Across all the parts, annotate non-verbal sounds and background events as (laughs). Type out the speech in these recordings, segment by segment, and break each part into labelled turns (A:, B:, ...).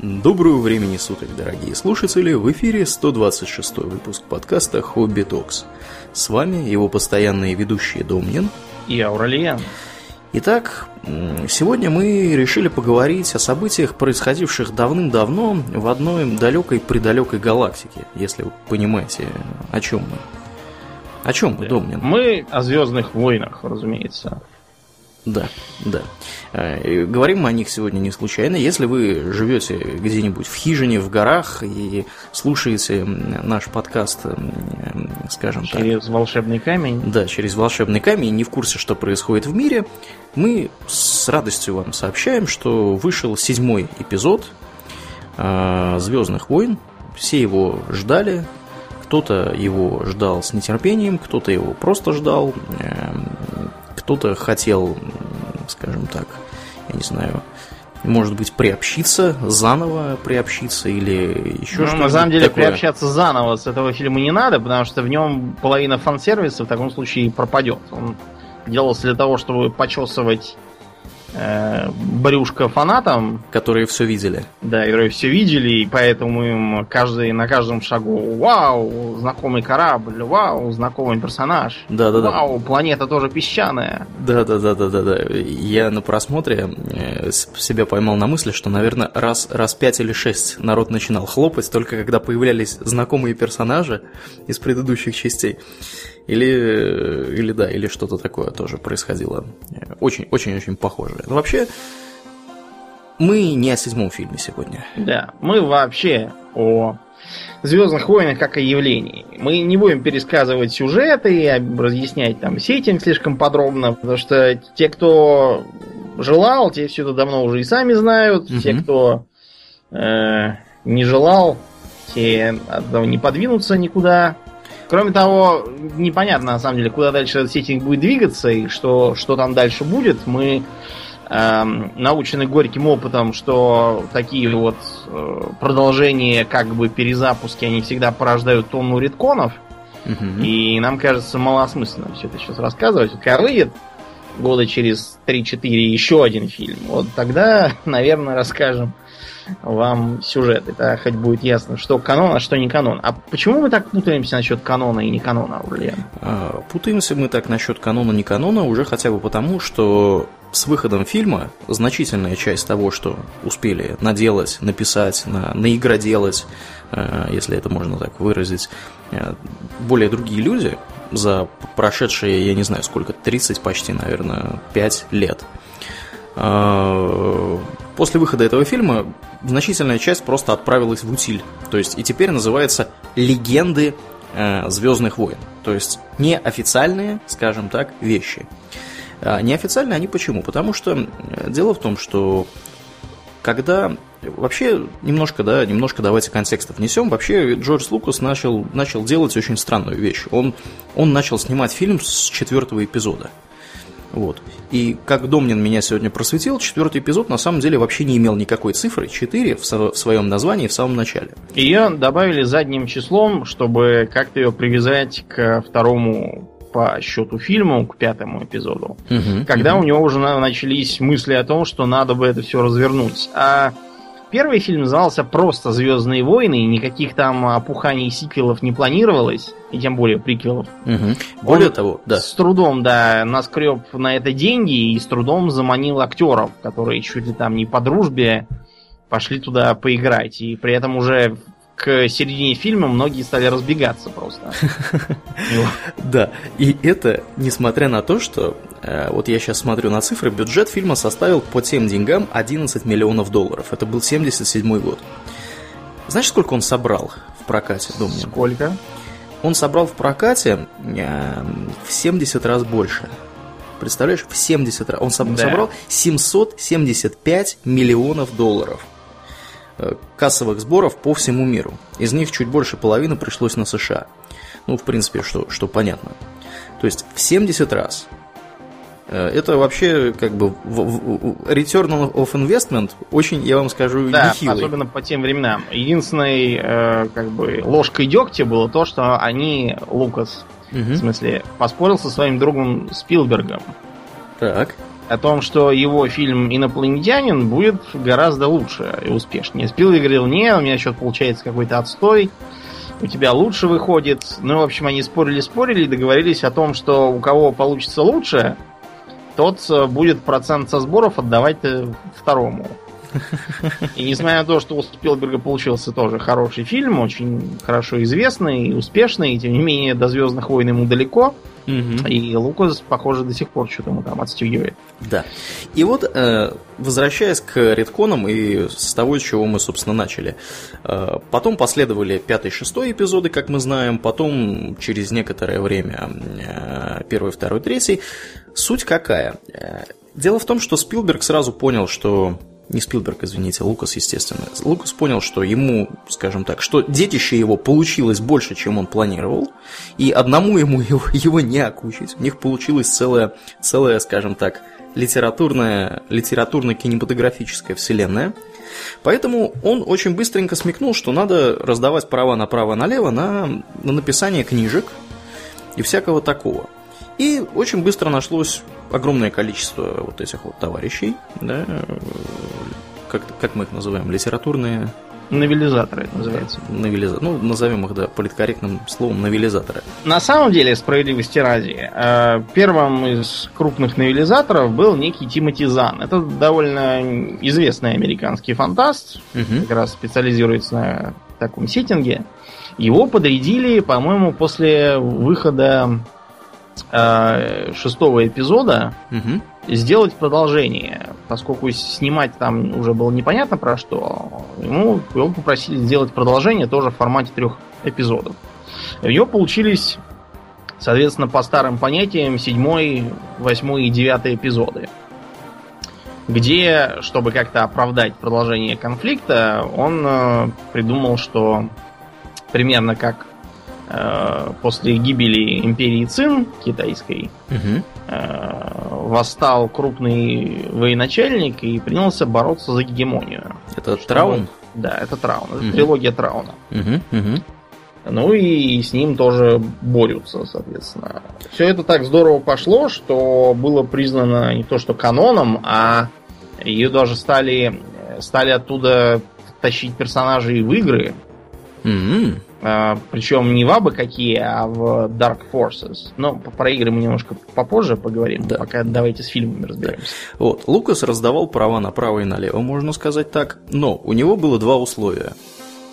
A: Доброго времени суток, дорогие слушатели! В эфире 126 выпуск подкаста «Хобби Токс». С вами его постоянные ведущие Домнин
B: и Ауралиен.
A: Итак, сегодня мы решили поговорить о событиях, происходивших давным-давно в одной далекой-предалекой галактике, если вы понимаете, о чем мы. О чем мы, Домнин?
B: Мы о Звездных войнах, разумеется.
A: Да, да. Э, говорим мы о них сегодня не случайно. Если вы живете где-нибудь в хижине, в горах и слушаете наш подкаст, скажем
B: через так. Через волшебный камень.
A: Да, через волшебный камень, не в курсе, что происходит в мире, мы с радостью вам сообщаем, что вышел седьмой эпизод э, Звездных войн. Все его ждали, кто-то его ждал с нетерпением, кто-то его просто ждал, эм, кто-то хотел, скажем так, я не знаю, может быть, приобщиться, заново приобщиться или еще ну, что-то.
B: На самом деле, такое. приобщаться заново с этого фильма не надо, потому что в нем половина фан-сервиса в таком случае пропадет. Он делался для того, чтобы почесывать э, фанатам.
A: Которые все видели.
B: Да, которые все видели, и поэтому им каждый на каждом шагу вау, знакомый корабль, вау, знакомый персонаж.
A: Да, да,
B: да. Вау, планета тоже песчаная.
A: Да, да, да, да, да, да. Я на просмотре э, себя поймал на мысли, что, наверное, раз, раз пять или шесть народ начинал хлопать, только когда появлялись знакомые персонажи из предыдущих частей. Или, или да, или что-то такое тоже происходило. Очень-очень-очень похожее. Но вообще, мы не о седьмом фильме сегодня.
B: Да, мы вообще о Звездных войнах как о явлении. Мы не будем пересказывать сюжеты и разъяснять там сеттинг слишком подробно, потому что те, кто желал, те все это давно уже и сами знают. Угу. Те, кто э, не желал, те не подвинутся никуда. Кроме того, непонятно на самом деле, куда дальше этот сеттинг будет двигаться и что, что там дальше будет. Мы эм, научены горьким опытом, что такие вот э, продолжения, как бы перезапуски, они всегда порождают тонну редконов. Угу. И нам кажется малосмысленно все это сейчас рассказывать. Когда выйдет года через 3-4 еще один фильм, вот тогда, (laughs) наверное, расскажем вам сюжет. Это хоть будет ясно, что канон, а что не канон. А почему мы так путаемся насчет канона и не канона, Урлиан?
A: А, путаемся мы так насчет канона не канона уже хотя бы потому, что с выходом фильма значительная часть того, что успели наделать, написать, на, наигроделать, э, если это можно так выразить, э, более другие люди за прошедшие, я не знаю сколько, 30 почти, наверное, 5 лет. Э, после выхода этого фильма значительная часть просто отправилась в утиль. То есть и теперь называется «Легенды э, Звездных войн». То есть неофициальные, скажем так, вещи. А неофициальные они почему? Потому что э, дело в том, что когда Вообще, немножко, да, немножко давайте контекста внесем. Вообще, Джордж Лукас начал, начал делать очень странную вещь. Он, он начал снимать фильм с четвертого эпизода. Вот. И как Домнин меня сегодня просветил, четвертый эпизод на самом деле вообще не имел никакой цифры, 4 в, в своем названии в самом начале.
B: Ее добавили задним числом, чтобы как-то ее привязать к второму по счету фильму, к пятому эпизоду. Угу, когда угу. у него уже начались мысли о том, что надо бы это все развернуть. А Первый фильм назывался просто Звездные войны, и никаких там опуханий сиквелов не планировалось, и тем более приквелов.
A: Угу. Более Он того, да.
B: С трудом, да, наскреб на это деньги и с трудом заманил актеров, которые чуть ли там не по дружбе пошли туда поиграть. И при этом уже к середине фильма многие стали разбегаться просто. (laughs)
A: Да, и это несмотря на то, что э, вот я сейчас смотрю на цифры, бюджет фильма составил по тем деньгам 11 миллионов долларов. Это был 77 год. Знаешь, сколько он собрал в прокате, думаю?
B: Сколько?
A: Он собрал в прокате э, в 70 раз больше. Представляешь, в 70 раз. Он собрал 775 миллионов долларов. Э, кассовых сборов по всему миру. Из них чуть больше половины пришлось на США. Ну, в принципе, что, что понятно. То есть в 70 раз. Э, это вообще как бы return of investment очень, я вам скажу,
B: да,
A: нехилый.
B: особенно по тем временам. Единственной э, как бы ложкой дегтя было то, что они, Лукас, угу. в смысле, поспорил со своим другом Спилбергом.
A: Так.
B: О том, что его фильм «Инопланетянин» будет гораздо лучше и успешнее. Спилберг говорил, не, у меня что-то получается какой-то отстой, у тебя лучше выходит. Ну, в общем, они спорили-спорили и договорились о том, что у кого получится лучше, тот э, будет процент со сборов отдавать э, второму. И несмотря на то, что у Спилберга получился тоже хороший фильм, очень хорошо известный и успешный, и тем не менее до Звездных войн ему далеко. И Лукас, похоже, до сих пор что-то ему там отстегивает.
A: Да. И вот, э, возвращаясь к редконам и с того, с чего мы, собственно, начали. Э, потом последовали пятый, шестой эпизоды, как мы знаем, потом через некоторое время э, первый, второй, третий. Суть какая? Дело в том, что Спилберг сразу понял, что не Спилберг, извините, Лукас, естественно. Лукас понял, что ему, скажем так, что детище его получилось больше, чем он планировал, и одному ему (laughs) его, его не окучить. У них получилась целая, целая, скажем так, литературная, литературно-кинематографическая вселенная. Поэтому он очень быстренько смекнул, что надо раздавать права направо-налево на, на написание книжек и всякого такого. И очень быстро нашлось огромное количество вот этих вот товарищей, да, как, как мы их называем, литературные...
B: Новелизаторы это называется.
A: Новелиза... Ну, назовем их, да, политкорректным словом, новелизаторы.
B: На самом деле, справедливости ради, э, первым из крупных новелизаторов был некий Тимоти Зан. Это довольно известный американский фантаст, угу. как раз специализируется на таком сеттинге. Его подрядили, по-моему, после выхода э, шестого эпизода угу. сделать продолжение, поскольку снимать там уже было непонятно про что, ему его попросили сделать продолжение тоже в формате трех эпизодов. У него получились, соответственно, по старым понятиям седьмой, восьмой и девятый эпизоды где, чтобы как-то оправдать продолжение конфликта, он э, придумал, что примерно как после гибели империи Цин китайской угу. восстал крупный военачальник и принялся бороться за гегемонию.
A: Это Чтобы... Траун?
B: Да, это Траун. Это угу. трилогия Трауна. Угу, угу. Ну и с ним тоже борются, соответственно. Все это так здорово пошло, что было признано не то что каноном, а ее даже стали, стали оттуда тащить персонажей в игры. Mm-hmm. А, Причем не в абы какие, а в Dark Forces. Но про игры мы немножко попозже поговорим. Да. Пока давайте с фильмами разберемся.
A: Вот, Лукас раздавал права направо и налево, можно сказать так. Но у него было два условия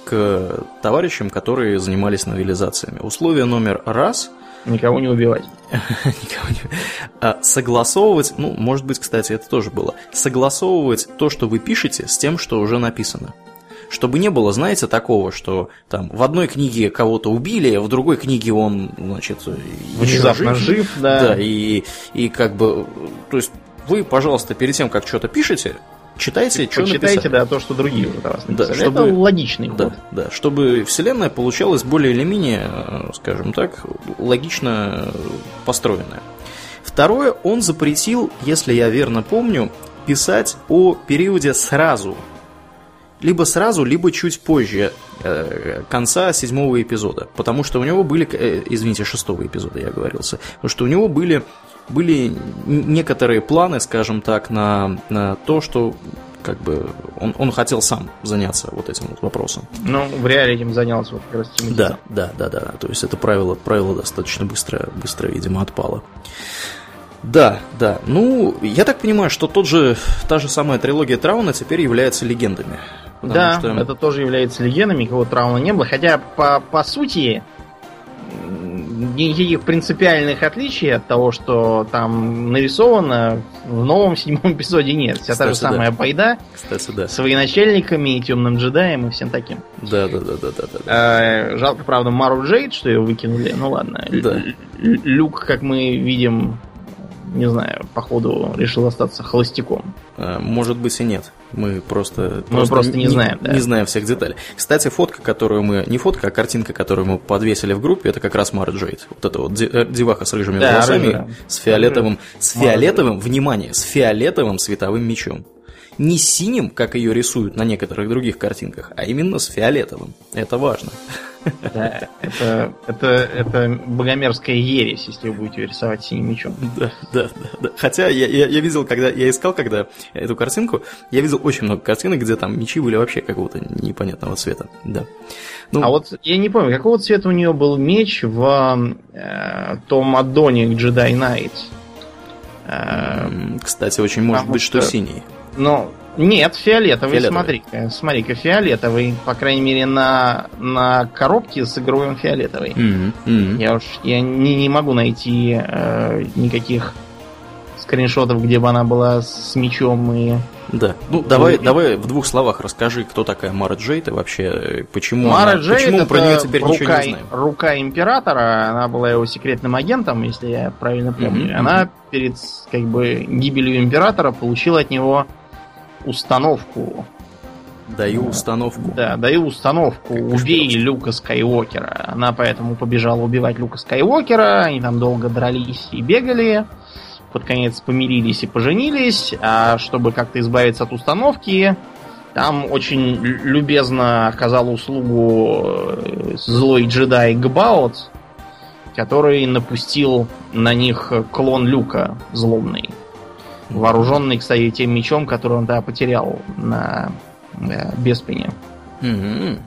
A: к товарищам, которые занимались новелизациями. Условие номер раз (laughs) –
B: Никого не убивать. (laughs)
A: Никого не... А, согласовывать, ну, может быть, кстати, это тоже было. Согласовывать то, что вы пишете, с тем, что уже написано чтобы не было, знаете, такого, что там в одной книге кого-то убили, а в другой книге он, значит,
B: внезапно жив, жив да.
A: Да, и, и как бы, то есть вы, пожалуйста, перед тем, как что-то пишете, читайте, что
B: Читайте, да, то, что другие уже написали. Да, чтобы, Это логичный
A: ход. Да, да, чтобы вселенная получалась более или менее, скажем так, логично построенная. Второе, он запретил, если я верно помню, писать о периоде сразу либо сразу, либо чуть позже э, конца седьмого эпизода. Потому что у него были, э, извините, шестого эпизода я говорился, потому что у него были, были некоторые планы, скажем так, на, на то, что как бы он, он хотел сам заняться вот этим вот вопросом.
B: Ну, в реале этим занялся вот как раз
A: Тимати. Да, да, да, да. То есть это правило, правило достаточно быстро, быстро, видимо, отпало. Да, да. Ну, я так понимаю, что тот же, та же самая трилогия Трауна теперь является легендами.
B: Да, что... это тоже является легендами, никакого трауна не было. Хотя, по, по сути, никаких принципиальных отличий от того, что там нарисовано, в новом (laughs) седьмом эпизоде нет. Вся Кстати, та же самая да. байда
A: Кстати, да.
B: с военачальниками, и темным джедаем и всем таким.
A: Да, да, да, да, да. да.
B: А, жалко, правда, Мару Джейд, что ее выкинули. Ну ладно. Да. Люк, как мы видим, не знаю, походу решил остаться холостяком.
A: А, может быть и нет. Мы просто,
B: мы просто, просто не, не знаем, да.
A: Не знаем всех деталей. Кстати, фотка, которую мы. Не фотка, а картинка, которую мы подвесили в группе, это как раз Мара Джейд. Вот это вот э, деваха с рыжими да, волосами, рыжая. с фиолетовым. С фиолетовым, внимание, с фиолетовым световым мечом. Не синим, как ее рисуют на некоторых других картинках, а именно с фиолетовым. Это важно.
B: Да, это, это, это богомерзкая ересь, если вы будете рисовать синим мечом.
A: Да, да, да. да. Хотя я, я, я видел, когда я искал, когда эту картинку, я видел очень много картинок, где там мечи были вообще какого-то непонятного цвета. Да.
B: Ну, а вот я не помню, какого цвета у нее был меч в э, том аддоне Jedi Knight.
A: Э, Кстати, очень может быть, что, что синий.
B: Ну, нет, фиолетовый, фиолетовый. смотри-ка. Смотри-ка, фиолетовый. По крайней мере, на, на коробке с игровым фиолетовый. Mm-hmm. Mm-hmm. Я уж я не, не могу найти э, никаких скриншотов, где бы она была с мечом и...
A: Да. Ну, давай, давай в двух словах расскажи, кто такая Мара Джейд и вообще почему,
B: Мара она, Джейд почему мы про нее теперь рука, ничего не знаем. Рука императора, она была его секретным агентом, если я правильно помню. Mm-hmm. Она перед как бы гибелью императора получила от него установку.
A: Даю установку.
B: Да, даю установку. Как Убей Люка Скайуокера. Она поэтому побежала убивать Люка Скайуокера. Они там долго дрались и бегали. Под конец помирились и поженились. А чтобы как-то избавиться от установки, там очень любезно оказал услугу э, злой джедай Гбаут, который напустил на них клон Люка злобный. Вооруженный, кстати, тем мечом, который он да, потерял на э, Беспине. Mm-hmm.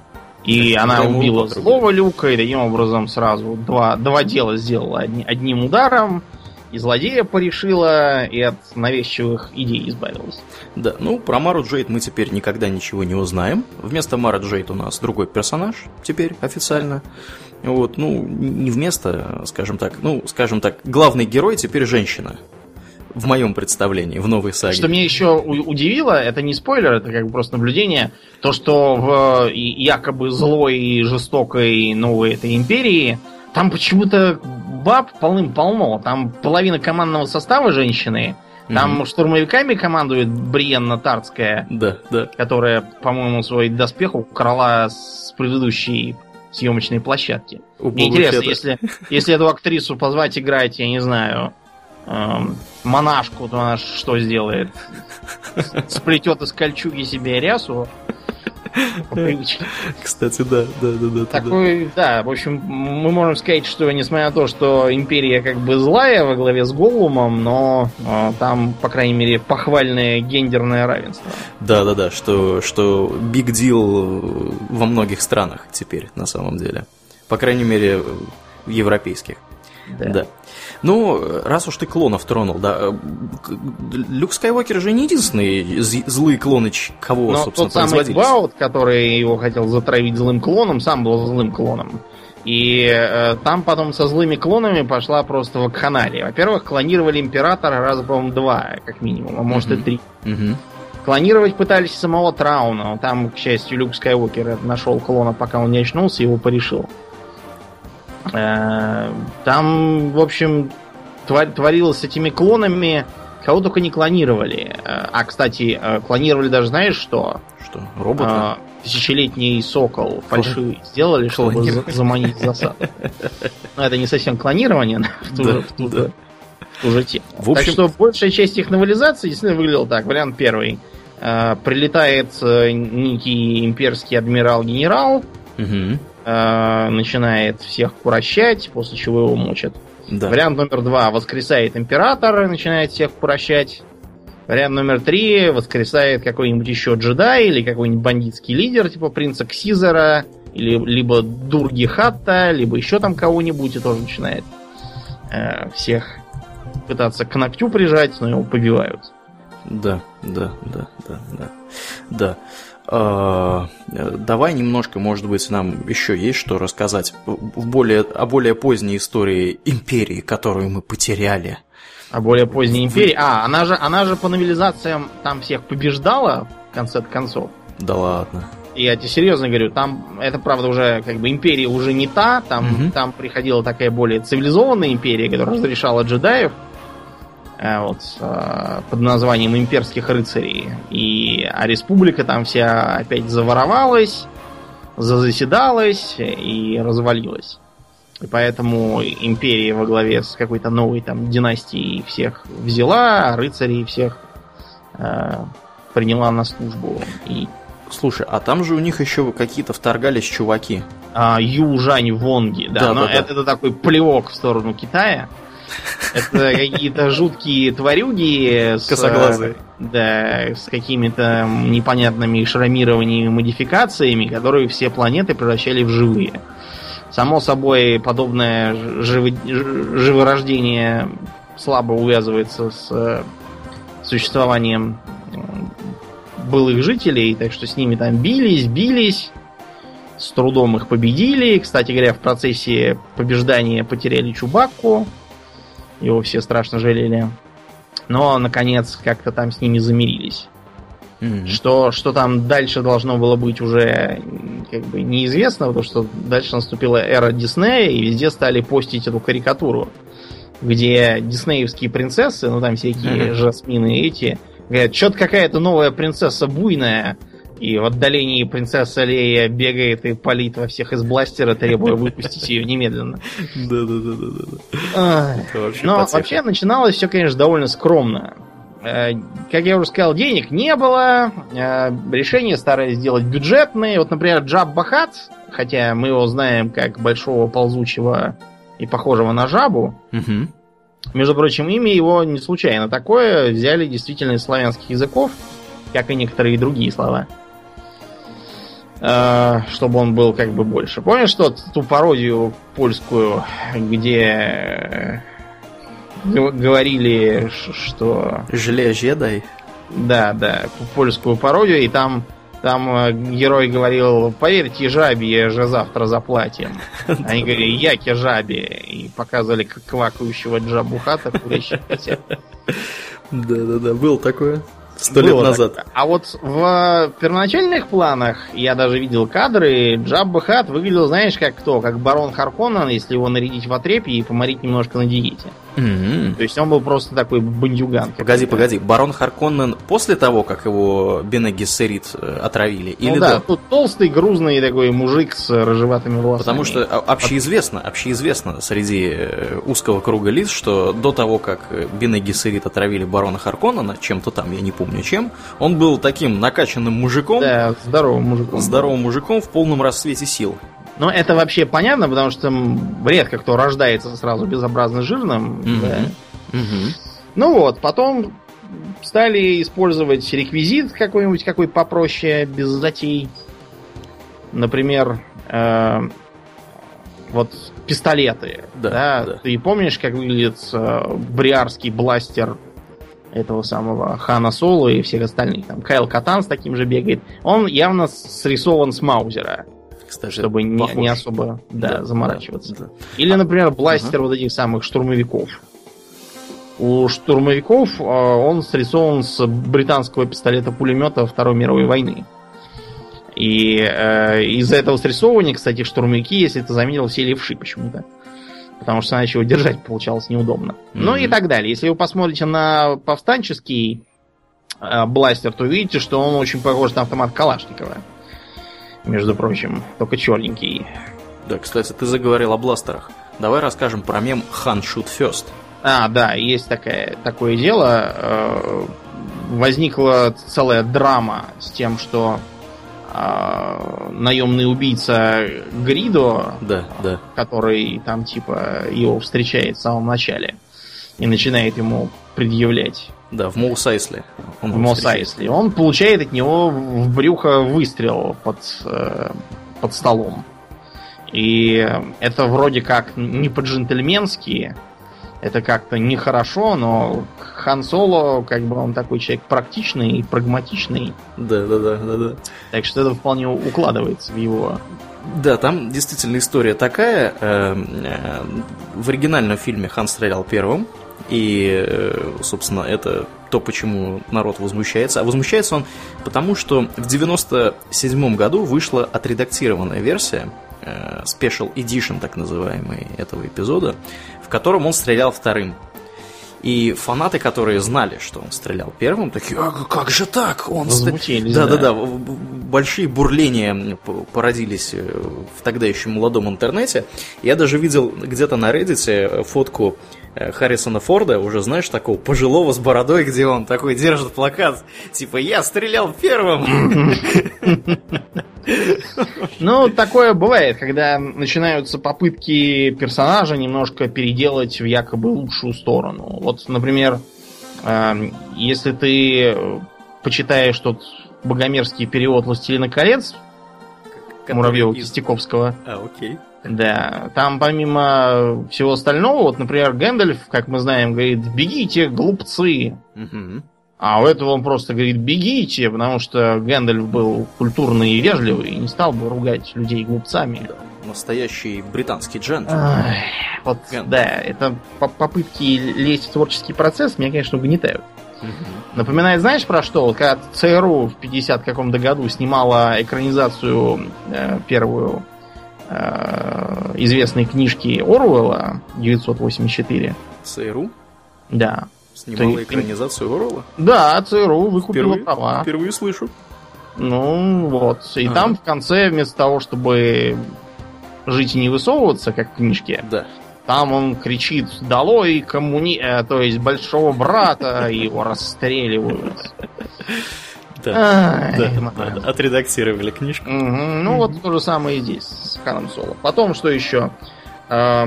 B: И Это она убила злого Люка, и таким образом сразу два, два дела сделала одни, одним ударом. И злодея порешила, и от навязчивых идей избавилась.
A: Да, ну, про Мару Джейд мы теперь никогда ничего не узнаем. Вместо Мара Джейд у нас другой персонаж теперь официально. Вот, ну, не вместо, скажем так, ну, скажем так, главный герой теперь женщина в моем представлении, в новой саге.
B: Что меня еще удивило, это не спойлер, это как бы просто наблюдение, то, что в якобы злой и жестокой новой этой империи там почему-то баб полным-полно. Там половина командного состава женщины, там mm штурмовиками командует Бриенна Тарцкая,
A: да, да.
B: которая, по-моему, свой доспех украла с предыдущей съемочной площадки. Мне интересно, если, если эту актрису позвать играть, я не знаю, монашку, то она что сделает? Сплетет из кольчуги себе рясу.
A: Кстати, да, да, да, да.
B: Такой, да, в общем, мы можем сказать, что несмотря на то, что империя как бы злая во главе с Голлумом, но э, там, по крайней мере, похвальное гендерное равенство.
A: Да, да, да, что, что big deal во многих странах теперь, на самом деле. По крайней мере, европейских. Да. да. Ну, раз уж ты клонов тронул, да, э, Люк Скайуокер же не единственный злые клоны, кого, Но собственно,
B: тот самый К'баот, который его хотел затравить злым клоном, сам был злым клоном. И э, там потом со злыми клонами пошла просто вакханалия. Во-первых, клонировали императора раза, по-моему, два, как минимум, а может uh-huh. и три. Uh-huh. Клонировать пытались самого Трауна. Там, к счастью, Люк Скайуокер нашел клона, пока он не очнулся, его порешил. Там, в общем, творилось с этими клонами, кого только не клонировали. Э, а, кстати, э, клонировали даже, знаешь что?
A: Что? Робота?
B: Тысячелетний сокол фальшивый сделали, чтобы заманить засад. Но это не совсем клонирование, в ту же, в ту же, в ту же тему. В общем... Так что большая часть их новелизации действительно выглядела так. Вариант первый. Прилетает некий имперский адмирал-генерал, угу э, начинает всех курощать, после чего его мочат. Да. Вариант номер два. Воскресает император и начинает всех курощать. Вариант номер три. Воскресает какой-нибудь еще джедай или какой-нибудь бандитский лидер, типа принца Ксизера, или либо Дурги Хатта, либо еще там кого-нибудь, и тоже начинает э, всех пытаться к ногтю прижать, но его побивают.
A: Да, да, да, да, да. Да. А, давай немножко, может быть, нам еще есть что рассказать в более, о более поздней истории империи, которую мы потеряли.
B: О более поздней империи? А, она же, она же по новелизациям там всех побеждала в конце концов.
A: Да ладно.
B: Я тебе серьезно говорю, там это правда уже как бы империя уже не та, там, угу. там приходила такая более цивилизованная империя, которая разрешала джедаев Э, вот, э, под названием имперских рыцарей. И, а республика там вся опять заворовалась, зазаседалась и развалилась. И поэтому империя во главе с какой-то новой там династией всех взяла, а рыцарей всех э, приняла на службу. И
A: Слушай, а там же у них еще какие-то вторгались чуваки.
B: А, Южань Вонги, да,
A: Да,
B: но
A: да, да.
B: это, это такой плевок в сторону Китая. Это какие-то жуткие тварюги с,
A: Косоглазые.
B: э, Да, с какими-то непонятными шрамированиями, модификациями, которые все планеты превращали в живые. Само собой, подобное живо- живорождение слабо увязывается с э, существованием былых жителей, так что с ними там бились, бились, с трудом их победили. Кстати говоря, в процессе побеждания потеряли Чубакку. Его все страшно жалели. Но, наконец, как-то там с ними замирились.
A: Мгм.
B: Что, что там дальше должно было быть уже как бы неизвестно, потому что дальше наступила эра Диснея, и везде стали постить эту карикатуру, где диснеевские принцессы, ну там всякие
A: Мгм.
B: жасмины эти, говорят, что-то какая-то новая принцесса буйная, и в отдалении принцесса Лея бегает и палит во всех из бластера, требуя выпустить ее немедленно.
A: Вообще
B: Но вообще начиналось все, конечно, довольно скромно. Э, Как я уже сказал, денег не было. э, Решения старались сделать бюджетные. Вот, например, Джаб Бахат, хотя мы его знаем как большого ползучего и похожего на жабу, между прочим, имя его не случайно такое. Взяли действительно из славянских языков, как и некоторые другие слова. Э, Чтобы он был как бы больше. Помнишь тот, ту пародию польскую, где э, говорили, что...
A: Желе жедай.
B: Да, да, польскую пародию, и там, там э, герой говорил, поверьте жабе, же завтра заплатим. (laughs) Они говорили, яке жабе, и показывали к- квакающего джабухата, курящего. (laughs)
A: Да-да-да, был такое. Сто лет назад.
B: А вот в первоначальных планах я даже видел кадры. Джабба Хат выглядел, знаешь, как кто? Как барон Харконнен, если его нарядить в отрепье и поморить немножко на диете.
A: Мгм.
B: То есть он был просто такой бандюган.
A: Погоди,
B: какой-то.
A: погоди. Барон Харконнен после того, как его Бене Гессерит э, отравили?
B: Ну
A: Или
B: да,
A: до?
B: тут толстый, грузный такой мужик с рыжеватыми волосами.
A: Потому что а- общеизвестно, общеизвестно среди э, узкого круга лиц, что до того, как э, Бене Гессерит отравили барона Харконнена, чем-то там, я не помню чем, он был таким накачанным мужиком,
B: Да, здоровым мужиком.
A: здоровым мужиком в полном расцвете сил.
B: Но это вообще понятно, потому что редко кто рождается сразу безобразно жирным.
A: Мгм.
B: да.
A: Мгм.
B: Ну вот, потом стали использовать реквизит какой-нибудь, какой попроще, без затей. Например, э, вот пистолеты.
A: Да, да.
B: Ты помнишь, как выглядит э, бриарский бластер этого самого Хана Соло и всех остальных? Там Кайл Катан с таким же бегает. Он явно срисован с Маузера,
A: Кстати,
B: чтобы не, не особо да,
A: Да,
B: заморачиваться.
A: да, да.
B: Или, например, бластер вот этих самых штурмовиков. У штурмовиков э, он срисован с британского пистолета-пулемета Второй мировой войны. И э, из-за этого срисовывания, кстати, штурмовики, если ты заметил, все левши почему-то. Потому что иначе его держать получалось неудобно. Ну и так далее. Если вы посмотрите на повстанческий э, бластер, то увидите, что он очень похож на автомат Калашникова. Между прочим, только черненький.
A: Да, кстати, ты заговорил о бластерах. Давай расскажем про мем «Хан shoot first».
B: А, да, есть такая, такое дело. Э, Возникла целая драма с тем, что э, наемный убийца Гридо,
A: Да, да.
B: который там типа его встречает в самом начале и начинает ему предъявлять
A: Да, в Моус Айсли. Он
B: в
A: его
B: Мос
A: встречает.
B: Айсли. Он получает от него в брюхо выстрел под, э, под столом. И это вроде как не по-джентльменски, это как-то нехорошо, но Хан Соло, как бы он такой человек практичный и прагматичный,
A: Да, да, да, да, да.
B: так что это вполне укладывается в его...
A: Да, там действительно история такая. э, э, В оригинальном фильме Хан стрелял первым. И, э, собственно, это то, почему народ возмущается. А возмущается он потому, что в 97 году вышла отредактированная версия, э, Special Edition, так называемый, этого эпизода, в котором он стрелял вторым. И фанаты, которые знали, что он стрелял первым, такие, а как же так? Он
B: Возмутились,
A: да, да,
B: да.
A: большие бурления породились э, в тогда еще молодом интернете. Я даже видел где-то на Reddit фотку Харрисона Форда, уже знаешь, такого пожилого с бородой, где он такой держит плакат, типа «Я стрелял первым!»
B: Ну, такое бывает, когда начинаются попытки персонажа немножко переделать в якобы лучшую сторону. Вот, например, эм, если ты почитаешь тот богомерзкий перевод «Властелина колец» Муравьева Кистяковского.
A: А, окей.
B: Да, там помимо всего остального, вот, например, Гэндальф, как мы знаем, говорит, бегите, глупцы.
A: Мгм.
B: А у этого он просто говорит, бегите, потому что Гэндальф был культурный и вежливый, и не стал бы ругать людей глупцами.
A: Да, настоящий британский джент.
B: Ай, вот,
A: Гэндальф.
B: да, это по- попытки лезть в творческий процесс меня, конечно, угнетают.
A: Мгм.
B: Напоминает, знаешь, про что? Вот когда ЦРУ в 50 каком-то году снимала экранизацию э, первую э, известной книжки Оруэлла 984.
A: ЦРУ
B: Да.
A: снимала
B: Ты-
A: экранизацию Орла?
B: Да, ЦРУ выкупила
A: Впервые,
B: права.
A: впервые слышу.
B: Ну, вот. И
A: Ага.
B: там в конце, вместо того, чтобы жить и не высовываться, как в книжке,
A: Да.
B: там он кричит «Долой коммуни...» э, то есть большого брата, его расстреливают. (laughs)
A: Да.
B: Ай,
A: Да, отредактировали книжку.
B: Ну вот то же самое и здесь с Ханом Соло. Потом что еще? Э,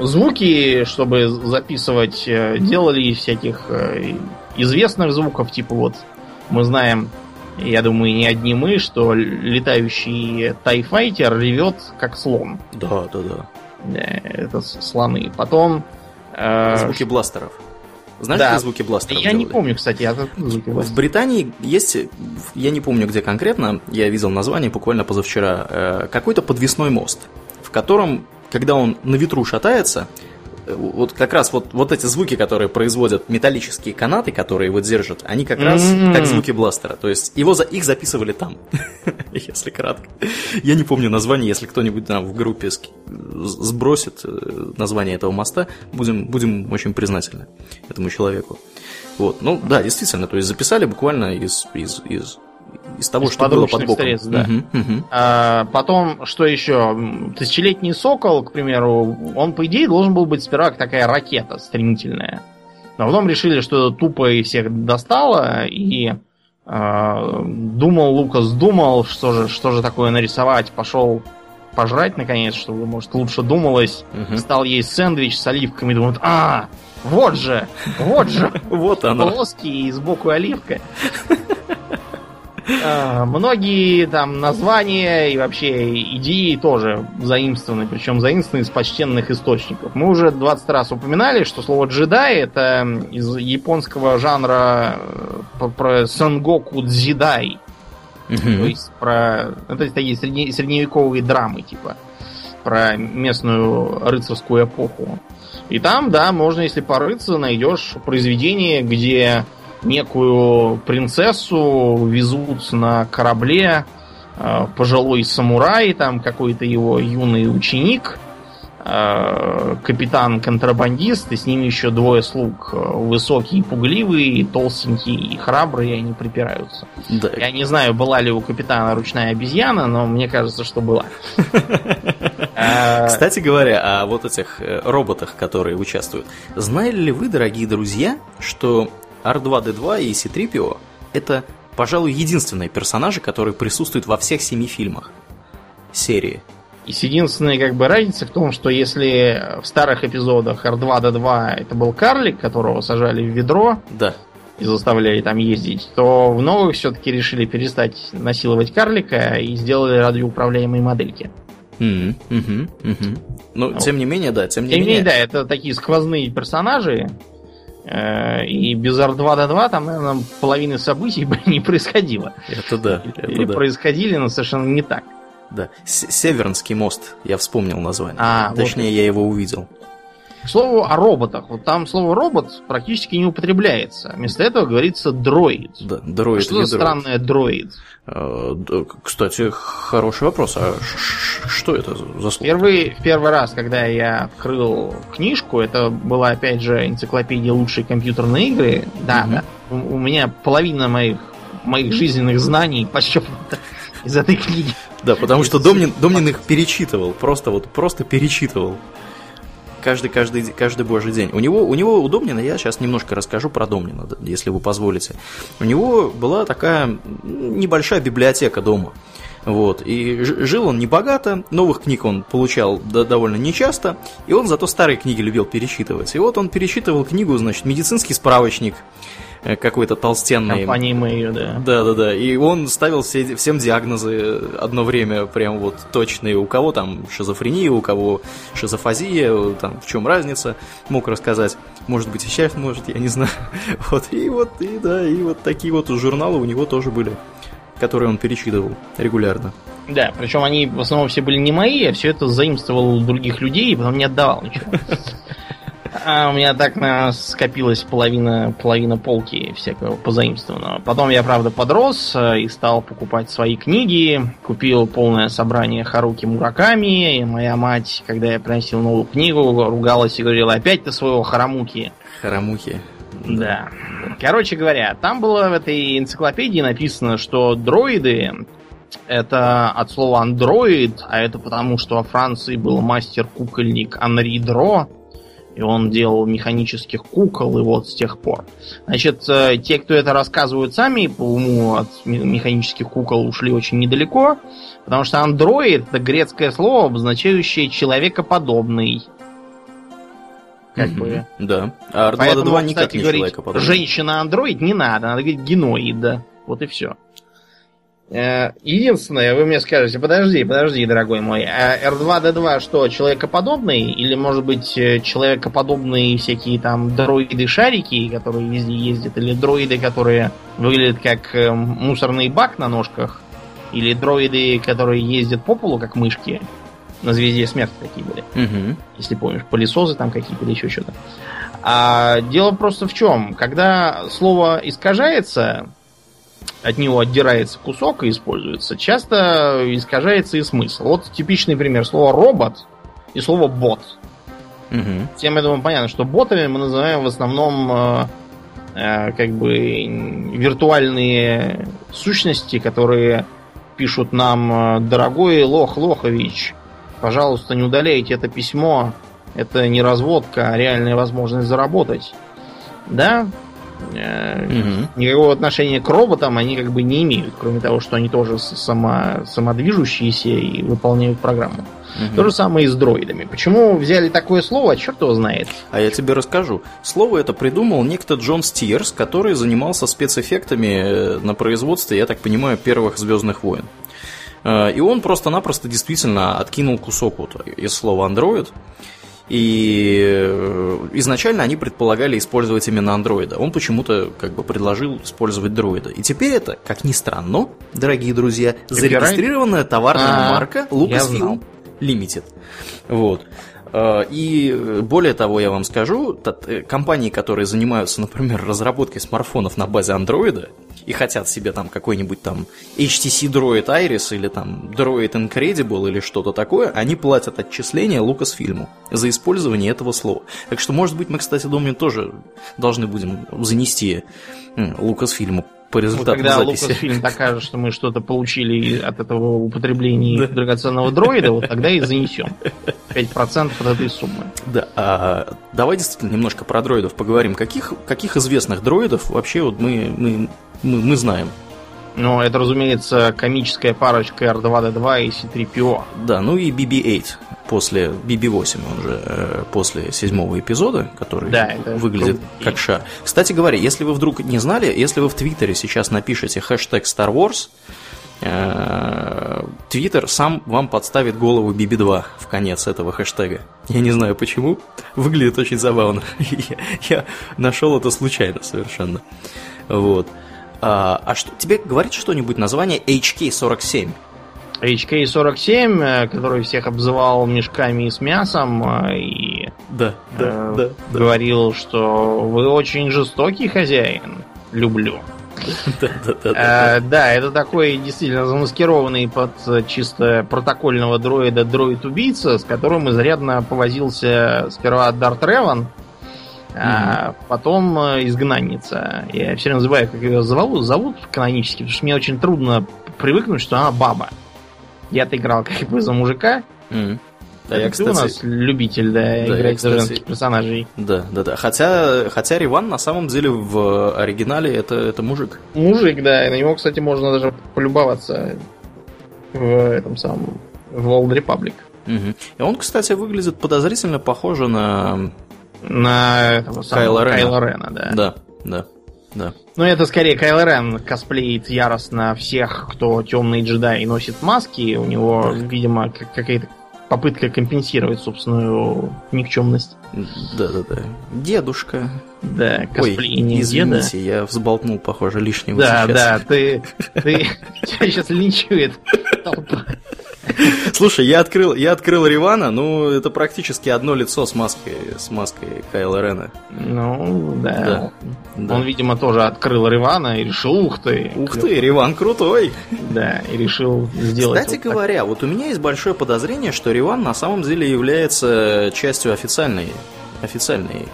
B: Звуки, чтобы записывать, э, делали всяких э, известных звуков, типа вот мы знаем, я думаю, не одни мы, что летающий тайфайтер ревет как слон.
A: Да, да, да.
B: Это слоны. Потом...
A: Звуки бластеров. Знаешь,
B: да.
A: звуки бластеров
B: Я не
A: делали?
B: помню, кстати, откуда звуки
A: В
B: бластера.
A: Британии есть, я не помню где конкретно, я видел название буквально позавчера, э, какой-то подвесной мост, в котором, когда он на ветру шатается, вот как раз вот, вот эти звуки, которые производят металлические канаты, которые его держат, они как раз
B: М.
A: как звуки бластера. То есть его за, их записывали там, (laughs) если кратко. Я не помню название, если кто-нибудь там в группе сбросит э, название этого моста, будем, будем очень признательны этому человеку. Вот, ну да, действительно, то есть записали буквально из, из, из, из того,
B: Из
A: что было под боком.
B: средств, да.
A: Мгм, мгм.
B: А, потом, что еще? Тысячелетний сокол, к примеру, он, по идее, должен был быть сперва как такая ракета стремительная. Но потом решили, что это тупо и всех достало, и а, думал, Лукас думал, что же, что же такое нарисовать, пошел пожрать, наконец, чтобы, может, лучше думалось.
A: Мгм.
B: Стал есть сэндвич с оливками, думает, а, вот же, вот же, (laughs)
A: Вот оно.
B: плоский и сбоку оливка. (laughs) А, Многие там названия и вообще идеи тоже заимствованы, причем заимствованы из почтенных источников. Мы уже 20 раз упоминали, что слово джедай это из японского жанра э, про- сангоку дзидай. То есть про... Это такие средне- средневековые драмы, типа. Про местную рыцарскую эпоху. И там, да, можно, если порыться, найдешь произведение, где некую принцессу везут на корабле э, пожилой самурай, там какой-то его юный ученик, э, капитан-контрабандист, и с ними еще двое слуг. э, Высокий, пугливый, толстенький и храбрый, и они припираются.
A: Да.
B: Я не знаю, была ли у капитана ручная обезьяна, но мне кажется, что была. Э, (laughs)
A: Кстати говоря, о вот этих э, роботах, которые участвуют. Знали ли вы, дорогие друзья, что R2-D2 и C-3PO это, пожалуй, единственные персонажи, которые присутствуют во всех семи фильмах серии?
B: И единственная как бы разница в том, что если в старых эпизодах R2-D2 это был карлик, которого сажали в ведро
A: Да.
B: и заставляли там ездить, то в новых все-таки решили перестать насиловать карлика и сделали радиоуправляемые модельки.
A: Мгм. Но,
B: Вот.
A: тем не менее, да, тем не
B: Тем не
A: менее.
B: менее, да, это такие сквозные персонажи. Э, И без R2-D2 там, наверное, половины событий (laughs) бы не происходило.
A: Это да,
B: Или
A: это да.
B: происходили, но совершенно не так.
A: да. С- Севернский мост, я вспомнил название.
B: А, вот
A: Точнее, я его увидел.
B: К слову о роботах. Вот там слово робот практически не употребляется. Вместо этого говорится дроид.
A: Да, дроид
B: что за странное дроид?
A: Э, да, Кстати, хороший вопрос. А что это за слово?
B: Первый, в первый раз, когда я открыл книжку, это была опять же энциклопедия лучшей компьютерной игры. Да,
A: Мгм.
B: да. У, у меня половина моих моих жизненных знаний подщепнута из этой книги.
A: Да, потому что Домнин, Домнин их перечитывал, просто вот просто перечитывал. Каждый, каждый, каждый божий день. У него, у него у Домнина, я сейчас немножко расскажу про Домнина, если вы позволите. У него была такая небольшая библиотека дома. Вот. И жил он небогато, новых книг он получал довольно нечасто, и он зато старые книги любил перечитывать. И вот он перечитывал книгу, значит, медицинский справочник, какой-то толстенный.
B: Компании Мэйо, да.
A: Да, да, да. И он ставил все, всем диагнозы одно время прям вот точные. У кого там шизофрения, у кого шизофазия, там в чем разница, мог рассказать. Может быть, и сейчас может, я не знаю. (laughs) Вот, и вот, и да, и вот такие вот журналы у него тоже были, которые он перечитывал регулярно.
B: Да, причем они в основном все были не мои, а все это заимствовал у других людей и потом не отдавал ничего. (laughs) А у меня так на скопилась половина, половина полки всякого позаимствованного. Потом я, правда, подрос э, и стал покупать свои книги. Купил полное собрание Харуки Мураками. И моя мать, когда я приносил новую книгу, ругалась и говорила, опять ты своего Харамуки.
A: Харамуки.
B: Да. Короче говоря, там было в этой энциклопедии написано, что дроиды это от слова андроид, а это потому, что во Франции был мастер-кукольник Анри Дро, и он делал механических кукол, и вот с тех пор. Значит, э, те, кто это рассказывают сами, по уму от механических кукол ушли очень недалеко, потому что андроид это грецкое слово, обозначающее человекоподобный.
A: Как mm-hmm. бы. Да. А R2-D2 никак не человекоподобный.
B: Женщина-андроид не надо, надо говорить геноид. Вот и все. Э, единственное, вы мне скажете, подожди, подожди, дорогой мой, а R2-D2 что, человекоподобный? Или, может быть, э, человекоподобные всякие там дроиды-шарики, которые везде ездят? Или дроиды, которые выглядят как э, мусорный бак на ножках? Или дроиды, которые ездят по полу, как мышки? На звезде смерти такие были. Угу. Если помнишь, пылесосы там какие-то или еще что-то. А дело просто в чем? Когда слово искажается, от него отдирается кусок и используется, часто искажается и смысл. Вот типичный пример. Слово робот и слово бот. Угу. Всем, я думаю, понятно, что ботами мы называем в основном э, э, как бы виртуальные сущности, которые пишут нам, э, дорогой Лох Лохович, пожалуйста, не удаляйте это письмо, это не разводка, а реальная возможность заработать. Да, Угу. Никакого отношения к роботам они как бы не имеют, кроме того, что они тоже само, самодвижущиеся и выполняют программу. Угу. То же самое и с дроидами. Почему взяли такое слово, черт его знает.
A: А я тебе расскажу. Слово это придумал некто Джон Стирс, который занимался спецэффектами э, на производстве, я так понимаю, первых Звездных войн. Э, и он просто-напросто действительно откинул кусок вот из слова Android и э, изначально они предполагали использовать именно андроида. Он почему-то как бы предложил использовать дроида. И теперь это, как ни странно, дорогие друзья, зарегистрированная товарная а, марка Lucasfilm Limited. Вот. Э, и более того, я вам скажу, э, компании, которые занимаются, например, (laughs) разработкой смартфонов на базе андроида и хотят себе там какой-нибудь там HTC Droid Iris или там Droid Incredible или что-то такое, они платят отчисления Lucasfilm за использование этого слова. Так что, может быть, мы, кстати, думаю, тоже должны будем занести Lucasfilm по результатам
B: когда записи. Лукасфильм докажет, что мы что-то получили от этого употребления да. драгоценного дроида, вот тогда и занесем 5% от этой суммы.
A: Да, а, давай действительно немножко про дроидов поговорим. Каких, каких известных дроидов вообще вот мы, мы, мы, мы знаем?
B: Ну, это, разумеется, комическая парочка R2-D2 и C3PO.
A: Да, ну и BB-8 после BB-8, он же э, после седьмого эпизода, который да, выглядит круто. как шар. Кстати говоря, если вы вдруг не знали, если вы в Твиттере сейчас напишете хэштег Star Wars, э, Твиттер сам вам подставит голову BB-2 в конец этого хэштега. Я не знаю почему, выглядит очень забавно. (laughs) я, я нашел это случайно совершенно. Вот. А, а что, тебе говорит что-нибудь название HK-47?
B: HK-47, э, который всех обзывал мешками с мясом э, и
A: да, да, э,
B: да, говорил, что вы очень жестокий хозяин. Люблю. Да, да, да, да, это такой действительно замаскированный под чисто протокольного дроида дроид-убийца, с которым изрядно повозился сперва Дарт Реван, а потом изгнанница. Я все называю, как ее зовут, зовут канонически, потому что мне очень трудно привыкнуть, что она баба. Я-то играл как бы за мужика. Mm.
A: А я,
B: Ты
A: кстати,
B: у нас любитель, да,
A: я,
B: играть
A: кстати,
B: женских персонажей.
A: Да, да, да. Хотя, хотя Риван на самом деле в оригинале это, это мужик.
B: Мужик, да, и на него, кстати, можно даже полюбоваться в этом самом в Old Republic.
A: Мгм. И он, кстати, выглядит подозрительно похоже на...
B: На этого самого
A: Кайла Рена.
B: Кайла Рена, да.
A: Да, да, да.
B: Ну, это скорее Кайло Рен косплеит яростно всех, кто темный джедай и носит маски. У него, видимо, к- какая-то попытка компенсировать собственную никчемность.
A: Да, да, да. Дедушка.
B: Да,
A: Ой,
B: косплеение деда.
A: извините, я взболтнул, похоже, лишнего
B: Да,
A: сейчас.
B: да, ты, ты, тебя (laughs) сейчас линчует толпа. (laughs)
A: Слушай, я открыл, я открыл Ривана, ну, это практически одно лицо с маской, с маской Кайла Рена.
B: Ну, да.
A: Да, да.
B: Он, видимо, тоже открыл Ривана и решил, ух ты.
A: Ух ты, Риван крутой! (laughs)
B: Да, и решил сделать.
A: Кстати
B: вот так.
A: говоря, вот у меня есть большое подозрение, что Риван на самом деле является частью официальной, официальной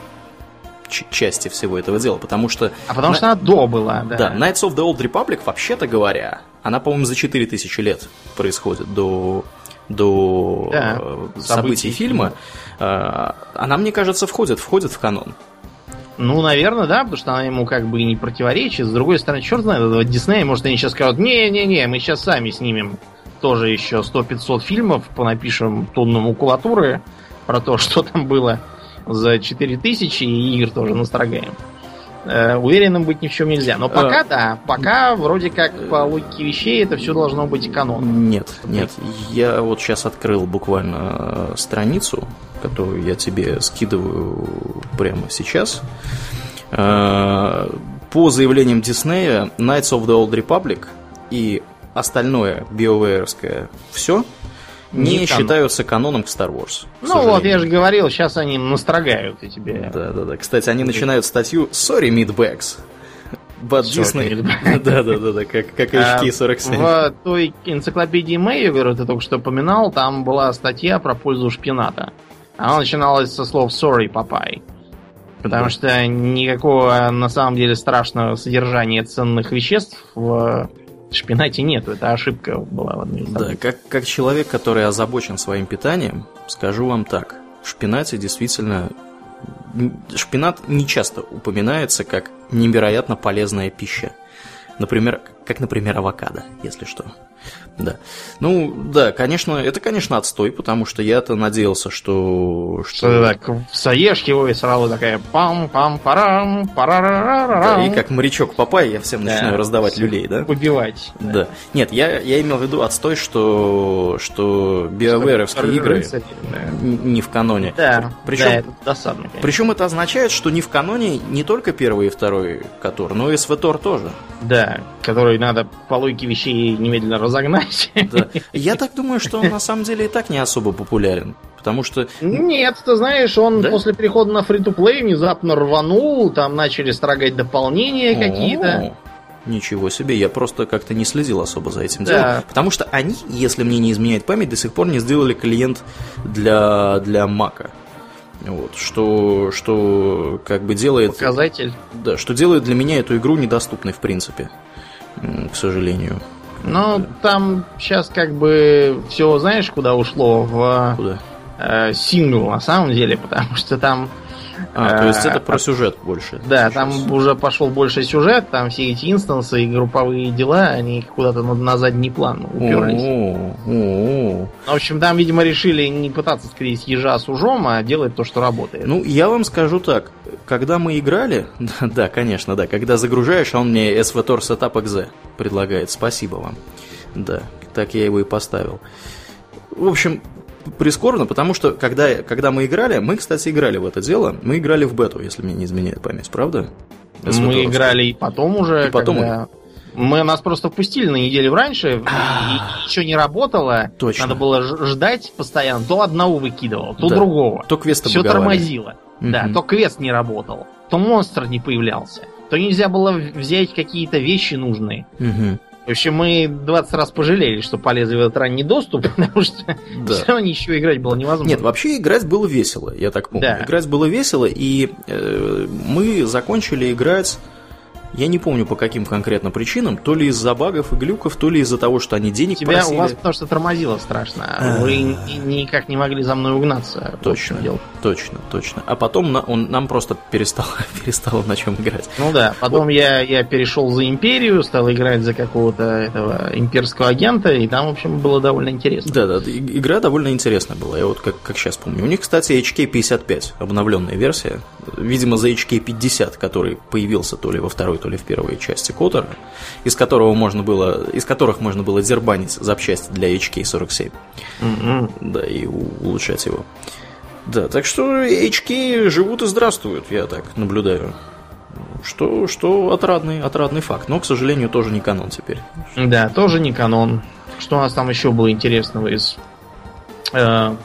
A: части всего этого дела, потому что...
B: А потому
A: на-
B: что она до была, да.
A: Да, Knights of the Old Republic, вообще-то говоря, она, по-моему, за 4000 лет происходит до, до
B: Да,
A: э, событий,
B: событий
A: фильма. Э, Она, мне кажется, входит, входит в канон.
B: Ну, наверное, да, потому что она ему как бы не противоречит. С другой стороны, черт знает, этого Диснея, может, они сейчас скажут, не-не-не, мы сейчас сами снимем тоже еще 100-500 фильмов, понапишем тонну макулатуры про то, (laughs) что там было за 4000, и игр тоже настрогаем. Э, уверенным быть ни в чем нельзя. Но пока, да, пока вроде как по логике вещей это все должно быть каноном.
A: Нет, нет. Я вот сейчас открыл буквально э, страницу, которую я тебе скидываю прямо сейчас. Э, По заявлениям Диснея, Knights of the Old Republic и остальное биовейерское все не,
B: Не канон.
A: считаются каноном к Star Wars.
B: Ну вот, я же говорил, сейчас они настрогают и тебе.
A: Да, да, да. Кстати, они начинают статью Sorry, Meatbags. Disney...
B: meatbags.
A: Да, да, да, да, как, как
B: А,
A: HK-47.
B: В той энциклопедии Мэйвер, ты только что упоминал, там была статья про пользу шпината. Она начиналась со слов «sorry, папай». Потому
A: Да.
B: что никакого на самом деле страшного содержания ценных веществ в шпинате нету. Это ошибка была в одной из
A: Да, как, как человек, который озабочен своим питанием, скажу вам так. В шпинате действительно... Шпинат не часто упоминается как невероятно полезная пища. Например, как, например, авокадо, если что. Да. Ну, да, конечно, это, конечно, отстой, потому что я-то надеялся, что...
B: Что ты так соешь его и сразу такая пам-пам-парам,
A: Да,
B: парарарарам.
A: и как морячок Папай я всем
B: Да.
A: начинаю раздавать люлей, да?
B: Убивать.
A: Да. Нет, я, я имел в виду отстой, что, что биовейровские игры
B: да.
A: не в каноне.
B: Да,
A: Причем,
B: да, это досадно. конечно.
A: причем это означает, что не в каноне не только первый и второй Котор, но и СВТОР тоже.
B: Да, который надо по логике вещей немедленно разогнать.
A: Да. Я так думаю, что он на самом деле и так не особо популярен. Потому что
B: Нет, ты знаешь, он
A: Да?
B: после перехода на фри-то-плей внезапно рванул, там начали строгать дополнения какие-то.
A: Ничего себе, я просто как-то не следил особо за этим
B: Да.
A: делом. Потому что они, если мне не изменяет память, до сих пор не сделали клиент для, для Мака. Вот, что, что как бы делает,
B: Показатель.
A: да, что делает для меня эту игру недоступной в принципе, к сожалению.
B: Но там сейчас как бы все, знаешь, куда ушло в
A: Куда?
B: э, сингл на самом деле, потому что там
A: А, то есть
B: Э,
A: это про сюжет больше.
B: Да,
A: сейчас.
B: там уже пошел больше сюжет, там все эти инстансы и групповые дела, они куда-то на, на задний план уперлись.
A: О.
B: В общем, там, видимо, решили не пытаться скрыть ежа с ужом, а делать то, что работает.
A: Ну, я вам скажу так, когда мы играли, (laughs) да, конечно, да, когда загружаешь, а он мне SVTOR Setup .exe предлагает, спасибо вам. Да, так я его и поставил. В общем, прискорбно, потому что когда, когда мы играли, мы, кстати, играли в это дело, мы играли в бету, если мне не изменяет память, правда?
B: Мы
A: SVTOR.
B: играли и потом уже,
A: И потом
B: когда... Мы нас просто впустили на неделю раньше, и еще не работало.
A: Точно.
B: Надо было ждать постоянно. То одного выкидывал, то
A: Да.
B: другого.
A: То квесты
B: Все тормозило. Да, то квест не работал, то монстр не появлялся, то нельзя было взять какие-то вещи нужные. В общем, мы 20 раз пожалели, что полезли в этот ранний доступ, (laughs) потому что
A: Да.
B: все равно ничего играть было невозможно.
A: Нет, вообще играть было весело, я так помню.
B: Да.
A: Играть было весело, и э, мы закончили играть Я не помню по каким конкретно причинам, то ли из-за багов и глюков, то ли из-за того, что они денег
B: Тебя
A: просили.
B: у вас потому что тормозило страшно. Вы ни- никак не могли за мной угнаться.
A: Точно,
B: дело.
A: точно, точно. А потом на- он нам просто перестал, (laughs) перестало на чем играть.
B: Ну да, потом я, я перешел за империю, стал играть за какого-то этого имперского агента, и там, в общем, было довольно интересно.
A: Да, да, игра довольно интересная была, я вот как, как сейчас помню. У них, кстати, HK55, обновленная версия. Видимо, за HK50, который появился то ли во второй, то ли в первой части Котора, из которого можно было, из которых можно было дербанить запчасти для HK47.
B: М-м.
A: Да, и улучшать его. Да, так что HK живут и здравствуют, я так наблюдаю. Что, что отрадный, отрадный факт. Но, к сожалению, тоже не канон теперь.
B: Да, тоже не канон. Что у нас там еще было интересного из э,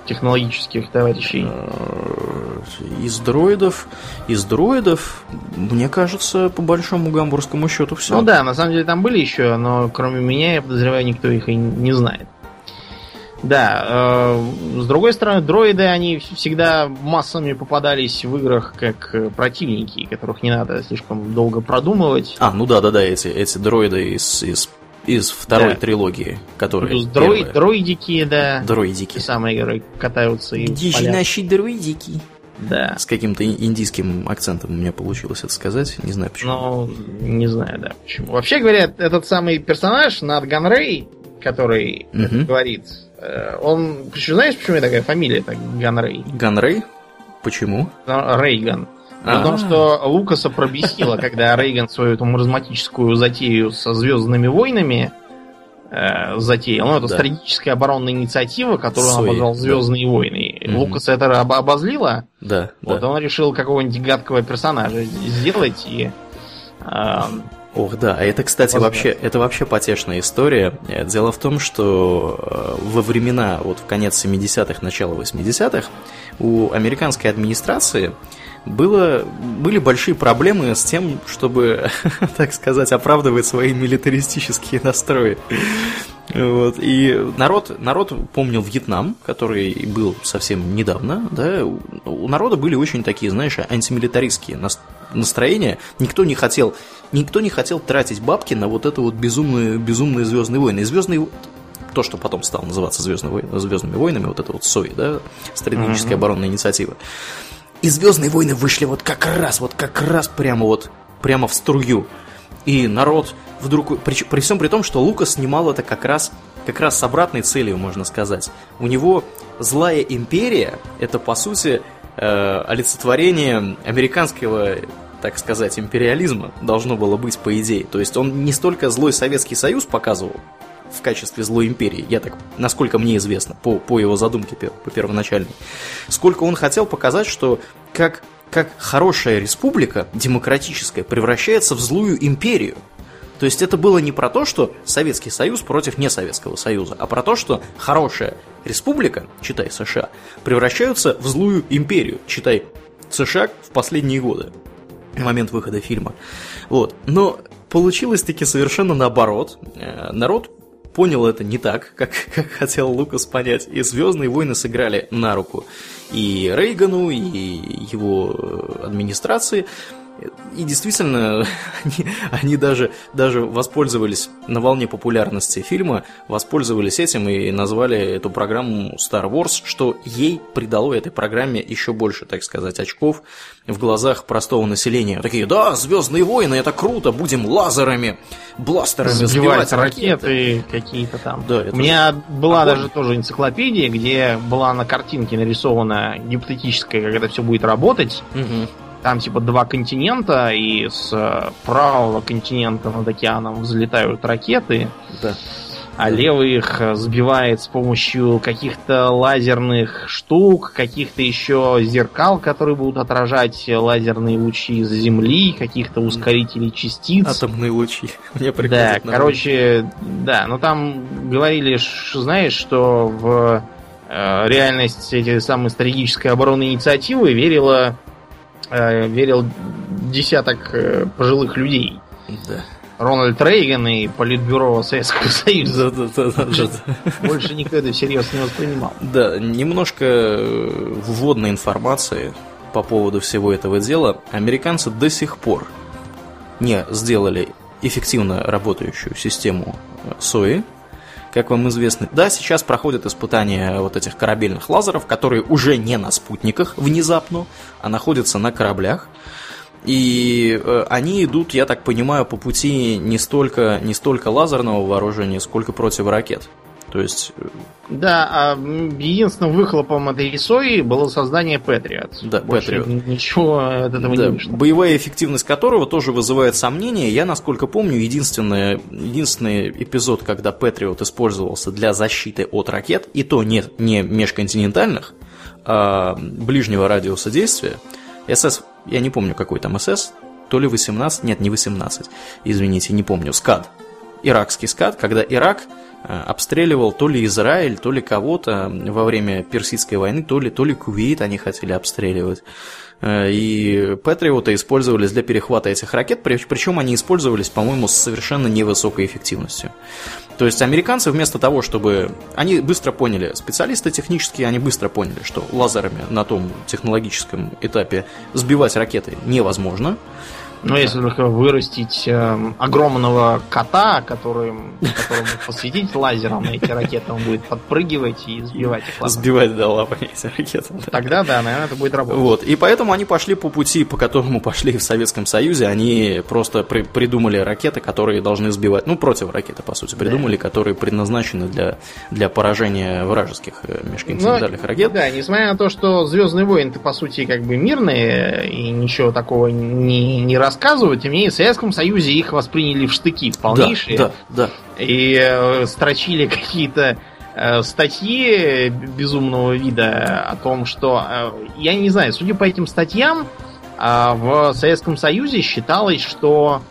B: роботехнологических товарищей?
A: Э, Из дроидов, из дроидов, мне кажется, по большому гамбургскому счету все.
B: Ну да, на самом деле там были еще, но кроме меня, я подозреваю, никто их и не знает. Да, э, с другой стороны, дроиды, они всегда массами попадались в играх как э, противники, которых не надо слишком долго продумывать.
A: А, ну да, да, да, эти, эти дроиды из, из, из второй
B: Да.
A: трилогии, которые.
B: Плюс дроид, дроидики, да.
A: Дроидики.
B: Те самые, которые катаются и
A: наши дроидики?
B: Да.
A: С каким-то ин- индийским акцентом у меня получилось это сказать. Не знаю почему.
B: Ну, не знаю, да, почему. Вообще говоря, этот самый персонаж, Над Ганрей, который это говорит, э, он... Знаешь, почему такая фамилия так Ганрей?
A: Ганрей? Почему?
B: Рейган.
A: А.
B: Потому что Лукаса пробесило, когда Рейган свою эту маразматическую затею со Звездными войнами э, затеял. Ну, это
A: Да.
B: стратегическая оборонная инициатива, которую он
A: Сои,
B: обозвал
A: да.
B: Звездные войны.
A: Мгм.
B: Лукаса это об- обозлило,
A: Да,
B: вот
A: да.
B: он решил какого-нибудь гадкого персонажа сделать и э,
A: Ох, да, а это, кстати,
B: Возможно.
A: вообще, это вообще потешная история. Э, Дело в том, что э, во времена, вот в конец 70-х, начало 80-х, у американской администрации было, были большие проблемы с тем, чтобы, (laughs) так сказать, оправдывать свои милитаристические настрои. Вот. И народ, народ помнил Вьетнам, который был совсем недавно, да, у- народа были очень такие, знаешь, антимилитаристские нас- настроения. Никто не хотел, никто не хотел тратить бабки на вот это вот безумные, безумные Звездные войны. И Звездные то, что потом стало называться Звездные войны, Звездными войнами, вот это вот СОИ, да, стратегическая оборонная инициатива. И Звездные войны вышли вот как раз, вот как раз прямо вот, прямо в струю. И народ вдруг, при, при всем при том, что Лукас снимал это как раз, как раз с обратной целью, можно сказать. У него злая империя, это по сути э, олицетворение американского, так сказать, империализма должно было быть по идее. То есть он не столько злой Советский Союз показывал, в качестве злой империи, я так, насколько мне известно, по, по его задумке по первоначальной, сколько он хотел показать, что как, как хорошая республика, демократическая, превращается в злую империю. То есть это было не про то, что Советский Союз против несоветского Союза, а про то, что хорошая республика, читай США, превращаются в злую империю, читай США в последние годы, момент выхода фильма. Вот. Но получилось таки совершенно наоборот. Э, Народ понял это не так, как, (laughs) как хотел Лукас понять. И Звездные войны сыграли на руку и Рейгану, и его э, администрации. И действительно, (laughs) они, они даже, даже воспользовались на волне популярности фильма, воспользовались этим и назвали эту программу Star Wars, что ей придало этой программе еще больше, так сказать, очков в глазах простого населения. Такие, да, Звездные войны, это круто, будем лазерами, бластерами
B: сбивать
A: сбивать ракеты.
B: ракеты какие-то там.
A: Да,
B: У меня была
A: огонь.
B: даже тоже энциклопедия, где была на картинке нарисована гипотетическая, как это все будет работать.
A: Мгм.
B: Там типа два континента, и с э, правого континента над океаном взлетают ракеты,
A: Да.
B: а левый их э, сбивает с помощью каких-то лазерных штук, каких-то еще зеркал, которые будут отражать лазерные лучи с Земли, каких-то ускорителей частиц.
A: Атомные лучи. (laughs) Мне
B: Да, короче, да, но там говорили, знаешь, что в э, реальность этой самой стратегической оборонной инициативы верила, э, верил десяток э, пожилых людей.
A: Да.
B: Рональд Рейган и Политбюро Советского (laughs) Союза.
A: Да, да, да.
B: Больше никто это всерьез не воспринимал.
A: Да, немножко э, вводной информации по поводу всего этого дела. Американцы до сих пор не сделали эффективно работающую систему СОИ, как вам известно. Да, сейчас проходят испытания вот этих корабельных лазеров, которые уже не на спутниках внезапно, а находятся на кораблях. И э, они идут, я так понимаю, по пути не столько, не столько лазерного вооружения, сколько противоракет. То есть... Э,
B: да, а единственным выхлопом этой СОИ было создание Patriot.
A: Да,
B: Больше
A: Patriot.
B: Ничего от этого
A: да,
B: не вышло.
A: Боевая эффективность которого тоже вызывает сомнения. Я, насколько помню, единственный, единственный эпизод, когда Patriot использовался для защиты от ракет, и то не, не межконтинентальных, а ближнего радиуса действия, СС, я не помню, какой там СС, то ли 18, нет, не 18, извините, не помню, СКАД. Иракский СКАД, когда Ирак обстреливал то ли Израиль, то ли кого-то во время Персидской войны, то ли, то ли Кувейт они хотели обстреливать. Э, и Патриоты использовались для перехвата этих ракет, причем они использовались, по-моему, с совершенно невысокой эффективностью. То есть американцы вместо того, чтобы... Они быстро поняли, специалисты технические, они быстро поняли, что лазерами на том технологическом этапе сбивать ракеты невозможно.
B: Ну, если только вырастить э, огромного кота, которым, которому посветить лазером на эти ракеты, он будет подпрыгивать и сбивать их
A: лапами. Сбивать, да, лапами эти ракеты. Да.
B: Тогда, да, наверное, это будет работать.
A: Вот, и поэтому они пошли по пути, по которому пошли в Советском Союзе. Они просто при, придумали ракеты, которые должны сбивать, ну, против ракеты, по сути, придумали, да. которые предназначены для, для поражения вражеских э, межконтинентальных
B: Но,
A: ракет.
B: Да, несмотря на то, что Звездные войны, по сути, как бы мирные, и ничего такого не, не рассказывают, тем не менее в Советском Союзе их восприняли в штыки полнейшие.
A: Да, да,
B: да. И э, строчили (laughs) какие-то э, статьи безумного вида о том, что, э, я не знаю, судя по этим статьям, э, в Советском Союзе считалось, что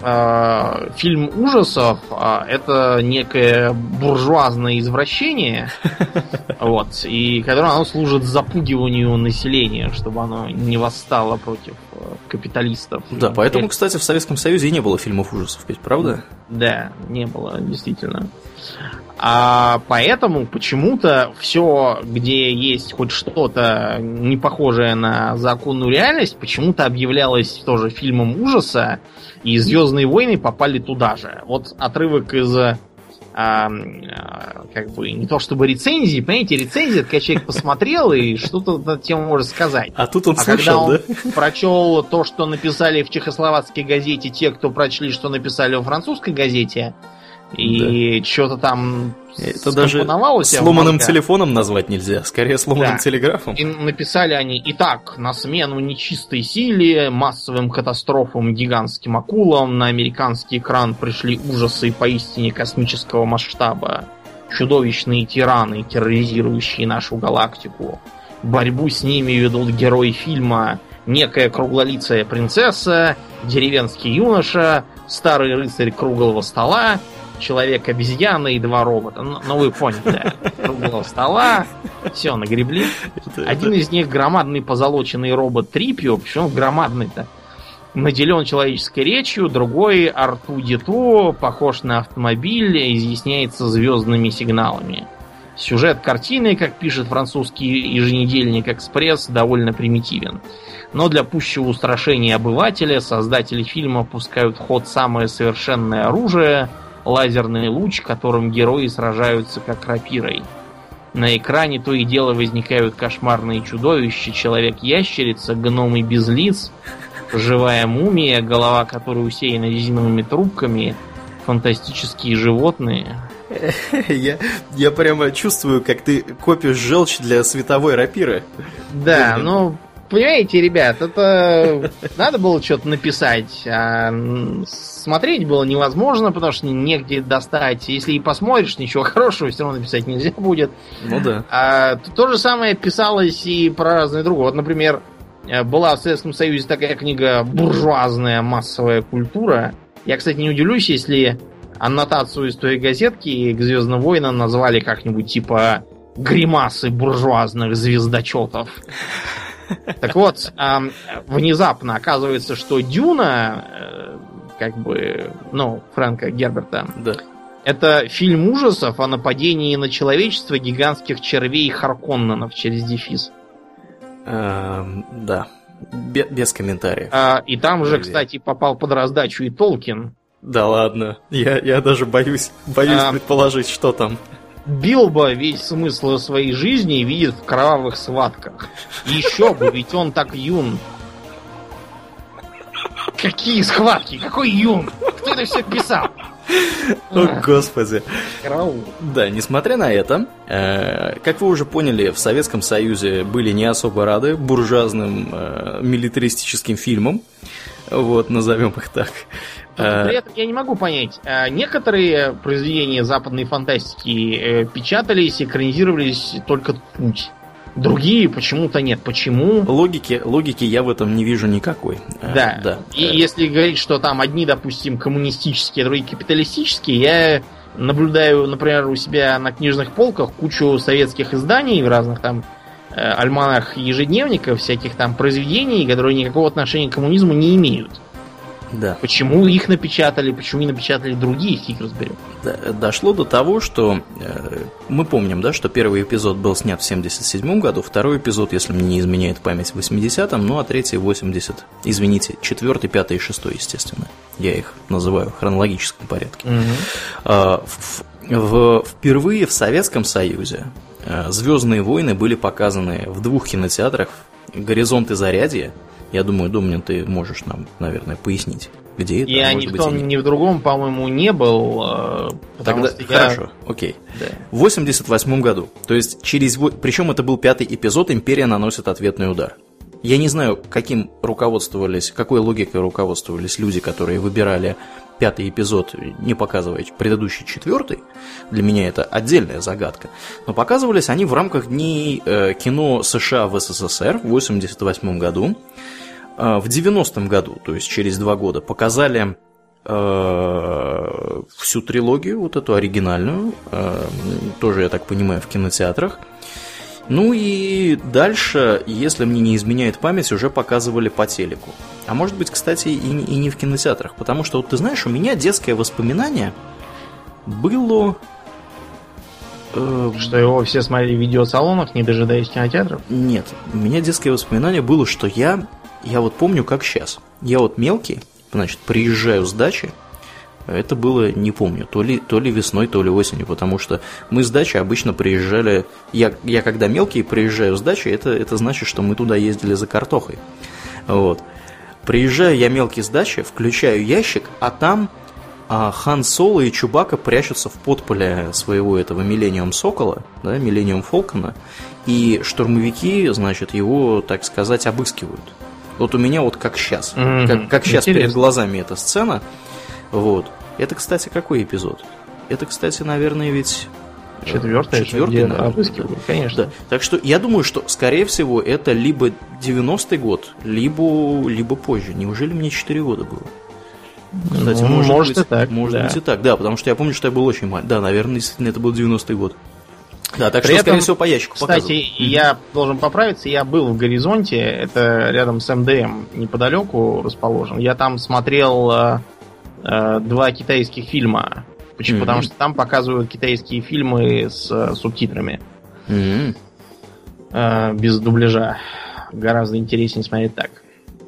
B: э, фильм ужасов э, это некое буржуазное извращение, (laughs) вот, и которое оно служит запугиванию населения, чтобы оно не восстало против капиталистов.
A: Да, поэтому, кстати, в Советском Союзе и не было фильмов ужасов, ведь правда?
B: Да, не было, действительно. А поэтому почему-то все, где есть хоть что-то не похожее на законную реальность, почему-то объявлялось тоже фильмом ужаса, и Звездные войны попали туда же. Вот отрывок из а, как бы не то чтобы рецензии, понимаете, рецензия, когда человек посмотрел и что-то на тему может сказать.
A: А тут он
B: а
A: слышал,
B: когда он
A: да?
B: прочел то, что написали в чехословацкой газете те, кто прочли, что написали во французской газете, и да. что-то там
A: это даже сломанным телефоном назвать нельзя, скорее сломанным да. телеграфом.
B: И написали они, итак, на смену нечистой силе, массовым катастрофам, гигантским акулам на американский экран пришли ужасы поистине космического масштаба. Чудовищные тираны, терроризирующие нашу галактику. Борьбу с ними ведут герои фильма некая круглолицая принцесса, деревенский юноша, старый рыцарь круглого стола человек-обезьяна и два робота. Ну, ну вы поняли, да. Круглого стола, все, нагребли. Один из них громадный позолоченный робот Трипио, почему громадный-то? Наделен человеческой речью, другой Арту Диту, похож на автомобиль, изъясняется звездными сигналами. Сюжет картины, как пишет французский еженедельник «Экспресс», довольно примитивен. Но для пущего устрашения обывателя создатели фильма пускают в ход самое совершенное оружие – лазерный луч, которым герои сражаются как рапирой. На экране то и дело возникают кошмарные чудовища, человек-ящерица, гномы без лиц, живая мумия, голова которой усеяна резиновыми трубками, фантастические животные. (laughs)
A: Я, я прямо чувствую, как ты копишь желчь для световой рапиры.
B: Да, ну, понимаете, ребят, это (laughs) надо было что-то написать, а смотреть было невозможно, потому что негде достать. Если и посмотришь, ничего (laughs) хорошего все равно написать нельзя будет.
A: Ну да.
B: А, то же самое писалось и про разные другие. Вот, например, э, была в Советском Союзе такая книга «Буржуазная массовая культура». Я, кстати, не удивлюсь, если аннотацию из той газетки к Звездным войнам назвали как-нибудь типа «Гримасы буржуазных звездочетов». (laughs) Так вот, внезапно оказывается, что Дюна, э, как бы, ну, Фрэнка Герберта,
A: да.
B: это фильм ужасов о нападении на человечество гигантских червей Харконненов через дефис.
A: Эм, да. без комментариев.
B: А, и там же, кстати, попал под раздачу и Толкин.
A: Да ладно, я, я даже боюсь, боюсь предположить, что там.
B: Билбо весь смысл своей жизни видит в кровавых схватках. Еще бы, ведь он так юн. Какие схватки? Какой юн? Кто это все писал?
A: О, господи. Да, несмотря на это, э, как вы уже поняли, в Советском Союзе были не особо рады буржуазным э, милитаристическим фильмам. Вот, назовем их так.
B: Э, при этом я не могу понять. Некоторые произведения западной фантастики печатались, экранизировались только путь. Другие почему-то нет. Почему?
A: Логики, логики я в этом не вижу никакой.
B: Э, да. да. И э. если говорить, что там одни, допустим, коммунистические, другие капиталистические, я наблюдаю, например, у себя на книжных полках кучу советских изданий в разных там э, альманах ежедневников, всяких там произведений, которые никакого отношения к коммунизму не имеют. Да. Почему их напечатали, почему не напечатали другие, фиг разберем.
A: Дошло до того, что э, мы помним, да, что первый эпизод был снят в 77 году, второй эпизод, если мне не изменяет память, в 80-м, ну а третий в 80, извините, четвертый, пятый и шестой, естественно. Я их называю в хронологическом порядке. Угу. А, в, в, впервые в Советском Союзе э, Звездные войны были показаны в двух кинотеатрах Горизонт и Зарядье я думаю, Домнин, ты можешь нам, наверное, пояснить, где это.
B: Я ни в том, ни в другом, по-моему, не был. Э,
A: Тогда что хорошо, я... окей. Да. В 88 году, то есть через... Причем это был пятый эпизод, Империя наносит ответный удар. Я не знаю, каким руководствовались, какой логикой руководствовались люди, которые выбирали пятый эпизод, не показывая предыдущий четвертый. Для меня это отдельная загадка. Но показывались они в рамках дней э, кино США в СССР в 1988 году. Э, в 90-м году, то есть через два года, показали э, всю трилогию, вот эту оригинальную, тоже, я так понимаю, в кинотеатрах. Ну и дальше, если мне не изменяет память, уже показывали по телеку. А может быть, кстати, и, и не в кинотеатрах. Потому что, вот ты знаешь, у меня детское воспоминание было...
B: Э, что его все смотрели в видеосалонах, не дожидаясь кинотеатров?
A: Нет, у меня детское воспоминание было, что я я вот помню, как сейчас. Я вот мелкий, значит, приезжаю с дачи, это было, не помню, то ли, то ли весной, то ли осенью, потому что мы с дачи обычно приезжали, я, я когда мелкий приезжаю с дачи, это, это значит, что мы туда ездили за картохой. Вот. Приезжаю я мелкий с дачи, включаю ящик, а там а, Хан Соло и Чубака прячутся в подполе своего этого Миллениум Сокола, да, Миллениум Фолкона, и штурмовики, значит, его, так сказать, обыскивают. Вот у меня вот как сейчас. Mm-hmm. Как, как сейчас перед глазами эта сцена. Вот. Это, кстати, какой эпизод? Это, кстати, наверное, ведь
B: Четвертый,
A: четвертый, обыскивают, конечно. Да. Так что я думаю, что, скорее всего, это либо 90-й год, либо, либо позже. Неужели мне 4 года было?
B: Кстати, ну, может, может быть, и так.
A: Может
B: да.
A: быть и так, да, потому что я помню, что я был очень маленький. Да, наверное, действительно, это был 90-й год. Да, так При что, этом, скорее всего, по ящику
B: Кстати, показывают. я должен поправиться, я был в Горизонте, это рядом с МДМ, неподалеку расположен. Я там смотрел э, два китайских фильма. Почему? Mm-hmm. Потому что там показывают китайские фильмы с э, субтитрами. Mm-hmm. Э, без дубляжа. Гораздо интереснее смотреть так.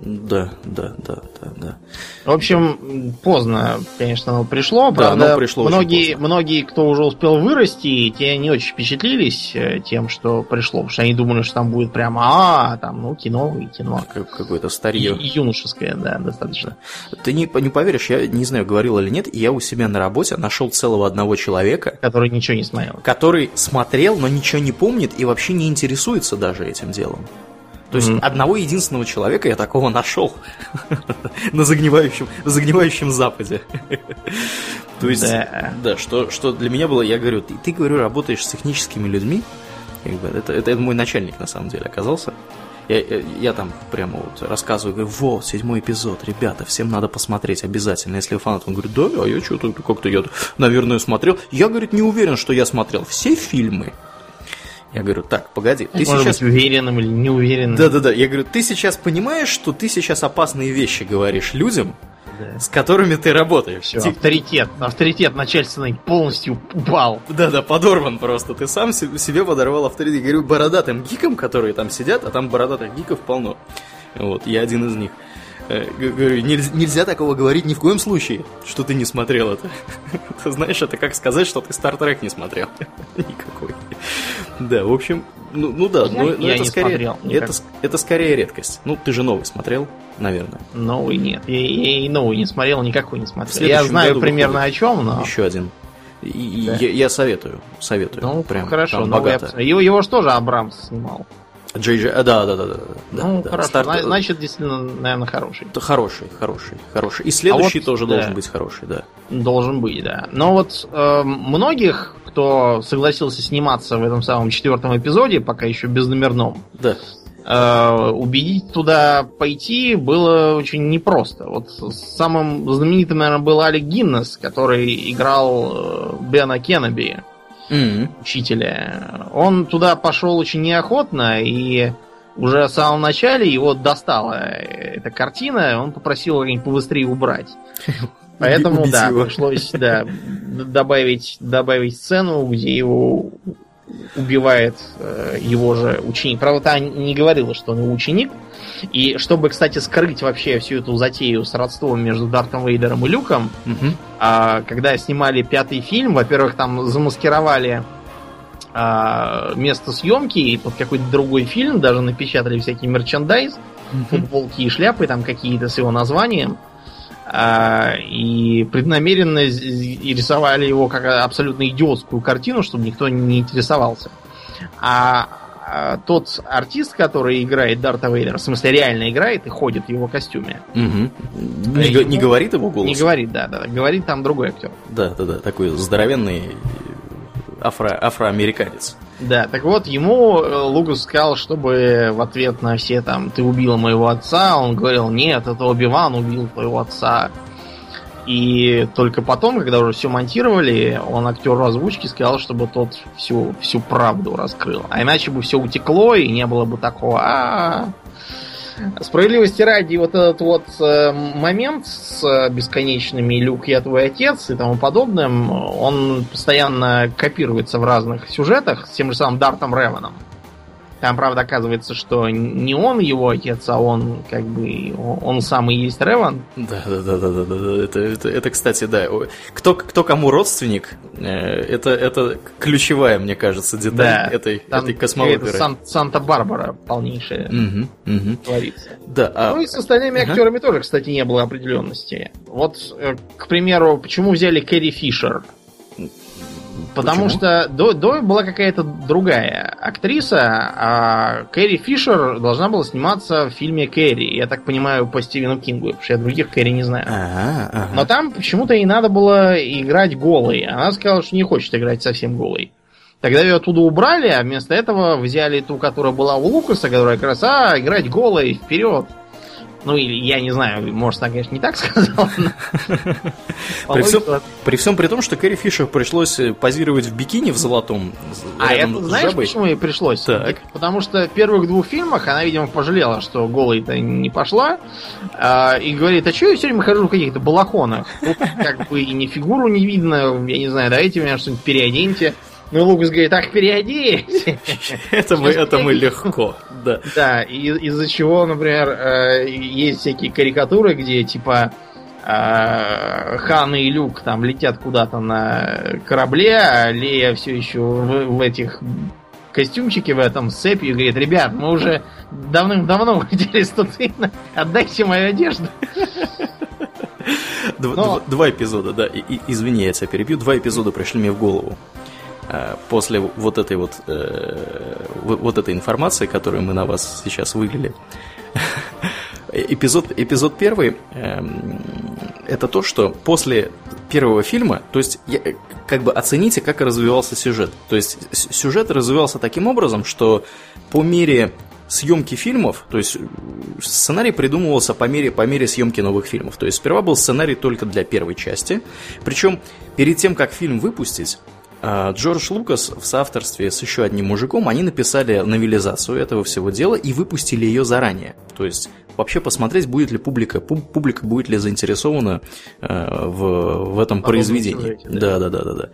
A: Да, да, да, да, да.
B: В общем, поздно, конечно, оно пришло. Правда, да, оно пришло многие, многие, кто уже успел вырасти, те не очень впечатлились э, тем, что пришло, потому что они думали, что там будет прямо, а, там, ну, кино и кино.
A: Как, какое-то старье.
B: И, юношеское, да, достаточно.
A: Ты не, не поверишь, я не знаю, говорил или нет, я у себя на работе нашел целого одного человека.
B: Который ничего не смотрел.
A: Который смотрел, но ничего не помнит и вообще не интересуется даже этим делом. То есть mm-hmm. одного единственного человека я такого нашел (laughs) на загнивающем, загнивающем Западе. То есть, да, да что, что для меня было, я говорю, ты, ты говорю, работаешь с техническими людьми, как бы, это, это, это мой начальник на самом деле оказался. Я, я, я там прямо вот рассказываю, говорю, вот, седьмой эпизод, ребята, всем надо посмотреть обязательно. Если фанат, он говорит, да, а я что-то как-то, я, наверное, смотрел. Я, говорит, не уверен, что я смотрел все фильмы. Я говорю, так, погоди,
B: ты Может сейчас... Быть, уверенным или неуверенным.
A: Да-да-да, я говорю, ты сейчас понимаешь, что ты сейчас опасные вещи говоришь людям, да. с которыми ты работаешь.
B: Все, Тип... авторитет, авторитет начальственный полностью упал.
A: Да-да, подорван просто. Ты сам себе подорвал авторитет. Я говорю, бородатым гикам, которые там сидят, а там бородатых гиков полно. Вот, я один из них. Э, говорю, нельзя, нельзя такого говорить ни в коем случае, что ты не смотрел это. (laughs) Ты знаешь, это как сказать, что ты Стартрек не смотрел. (laughs) Никакой. Да, в общем, ну, ну да, но, но это, скорее, это, это скорее редкость. Ну, ты же новый смотрел, наверное.
B: Новый нет. Я, я и новый не смотрел, никакой не смотрел. Я знаю примерно выходит. о чем, но.
A: Еще один. И, да. я, я советую, советую.
B: Ну, прям, хорошо, но богато. Я, его, его же тоже Абрамс снимал.
A: Джей Джей, да, да, да, да.
B: Ну,
A: да,
B: хорошо. Старт... Значит, действительно, наверное, хороший.
A: Хороший, хороший, хороший. И следующий а вот, тоже да. должен быть хороший, да.
B: Должен быть, да. Но вот э, многих, кто согласился сниматься в этом самом четвертом эпизоде, пока еще без номерном,
A: да.
B: э, убедить туда пойти было очень непросто. Вот самым знаменитым, наверное, был Алек Гиннес, который играл э, Бена Кеннеби mm-hmm. учителя. Он туда пошел очень неохотно, и уже в самом начале его достала эта картина, он попросил как-нибудь побыстрее убрать. (laughs) Поэтому, да, пришлось да, добавить, добавить сцену, где его убивает э, его же ученик. Правда, та не говорила, что он его ученик. И чтобы, кстати, скрыть вообще всю эту затею с родством между Дартом Вейдером и Люком, угу. э, когда снимали пятый фильм, во-первых, там замаскировали э, место съемки и под какой-то другой фильм, даже напечатали всякий мерчендайз, угу. футболки и шляпы там какие-то с его названием. А, и преднамеренно рисовали его как абсолютно идиотскую картину, чтобы никто не интересовался. А, а тот артист, который играет Дарта Вейдера, в смысле реально играет и ходит в его костюме.
A: Угу. Не, ему, не говорит его голос?
B: Не говорит, да, да. Говорит там другой актер.
A: Да, да, да. Такой здоровенный афро, афроамериканец.
B: Да, так вот, ему э, Лукас сказал, чтобы в ответ на все там «ты убила моего отца», он говорил «нет, это Оби-Ван убил твоего отца». И только потом, когда уже все монтировали, он актеру озвучки сказал, чтобы тот всю, всю правду раскрыл. А иначе бы все утекло, и не было бы такого а Справедливости ради, вот этот вот э, момент с э, бесконечными «Люк, я твой отец» и тому подобным, он постоянно копируется в разных сюжетах с тем же самым Дартом Реваном. Там, правда, оказывается, что не он его отец, а он как бы он сам и есть Реван.
A: Да, да, да, да, да, да. Это, это, это, кстати, да. Кто, кто кому родственник, э, это, это ключевая, мне кажется, деталь да, этой, там этой космооперы.
B: Сан, Санта-Барбара полнейшая
A: угу, угу.
B: творится.
A: Да,
B: а... Ну и с остальными ага. актерами тоже, кстати, не было определенности. Вот, э, к примеру, почему взяли Кэрри Фишер? Потому Почему? что до, до была какая-то другая актриса, а Кэрри Фишер должна была сниматься в фильме Кэрри. Я так понимаю, по Стивену Кингу, потому что я других Кэрри не знаю.
A: Ага, ага.
B: Но там почему-то ей надо было играть голой. Она сказала, что не хочет играть совсем голой. Тогда ее оттуда убрали, а вместо этого взяли ту, которая была у Лукаса, которая как раз, а, играть голой, вперед. Ну, или я не знаю, может, она, конечно, не так (laughs) сказала.
A: При всем, при всем при том, что Кэрри Фишер пришлось э, позировать в бикини в золотом.
B: А это знаешь, почему ей пришлось? Так. Потому что в первых двух фильмах она, видимо, пожалела, что голой-то не пошла. А, и говорит, а что я все время хожу в каких-то балахонах? Тут как бы и ни фигуру не видно, я не знаю, давайте меня что-нибудь переоденьте. Ну, Лукас говорит, ах, переодеть. (laughs)
A: Это мы, это мы легко, да.
B: Да, из-за чего, например, э, есть всякие карикатуры, где, типа, э, Хан и Люк там летят куда-то на корабле, а Лея все еще в, этих костюмчике в этом с цепью и говорит, ребят, мы уже давным-давно хотели статуина, отдайте мою одежду.
A: Два, Но... два эпизода, да, и, и, извини, я тебя перебью, два эпизода пришли мне в голову. Э, после вот этой вот, э, вот этой информации, которую мы на вас сейчас вылили, (laughs) эпизод, эпизод первый э, это то, что после первого фильма, то есть я, как бы оцените, как развивался сюжет. То есть сюжет развивался таким образом, что по мере съемки фильмов, то есть сценарий придумывался по мере, по мере съемки новых фильмов. То есть сперва был сценарий только для первой части, причем перед тем, как фильм выпустить, а, Джордж Лукас в соавторстве с еще одним мужиком, они написали новелизацию этого всего дела и выпустили ее заранее. То есть вообще посмотреть, будет ли публика, публика будет ли заинтересована э, в, в этом произведении. да. да, да, да, да,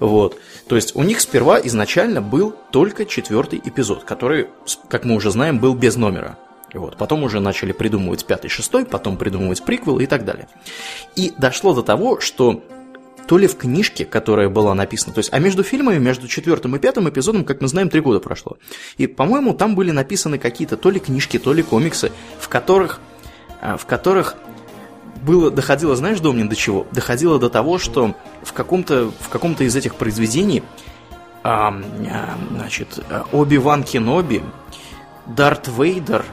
A: Вот. То есть у них сперва изначально был только четвертый эпизод, который, как мы уже знаем, был без номера. Вот. Потом уже начали придумывать пятый, шестой, потом придумывать приквелы и так далее. И дошло до того, что то ли в книжке, которая была написана, то есть, а между фильмами, между четвертым и пятым эпизодом, как мы знаем, три года прошло. И, по-моему, там были написаны какие-то то ли книжки, то ли комиксы, в которых, а, в которых было, доходило, знаешь, Домнин, до чего? Доходило до того, что в каком-то, в каком-то из этих произведений, а, а, значит, Оби-Ван Кеноби, Дарт Вейдер,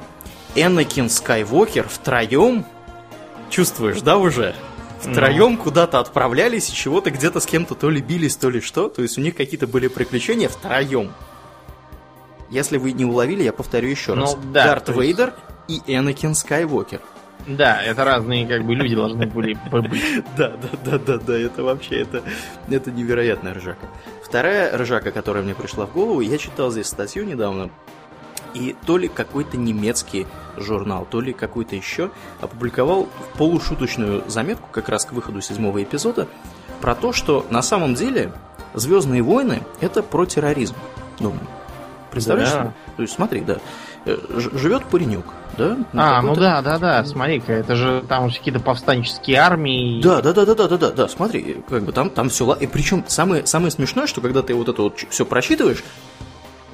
A: Энакин Скайвокер втроем, чувствуешь, да, уже? Втроем ну. куда-то отправлялись и чего-то где-то с кем-то то ли бились, то ли что. То есть у них какие-то были приключения втроем. Если вы не уловили, я повторю еще ну, раз. Да, Дарт есть... Вейдер и Энакин Скайвокер.
B: Да, это разные как бы люди должны были быть. (laughs)
A: Да, да, да, да, да, это вообще, это, это невероятная ржака. Вторая ржака, которая мне пришла в голову, я читал здесь статью недавно и то ли какой-то немецкий журнал, то ли какой-то еще опубликовал полушуточную заметку как раз к выходу седьмого эпизода про то, что на самом деле Звездные войны это про терроризм. Думаю. Представляешь? Да. То есть смотри, да. Э, живет паренек, да?
B: А, ну да, да, да, смотри-ка, это же там какие-то повстанческие армии.
A: Да, да, да, да, да, да, да, да, смотри, как бы там, там все. И причем самое, самое смешное, что когда ты вот это вот все просчитываешь,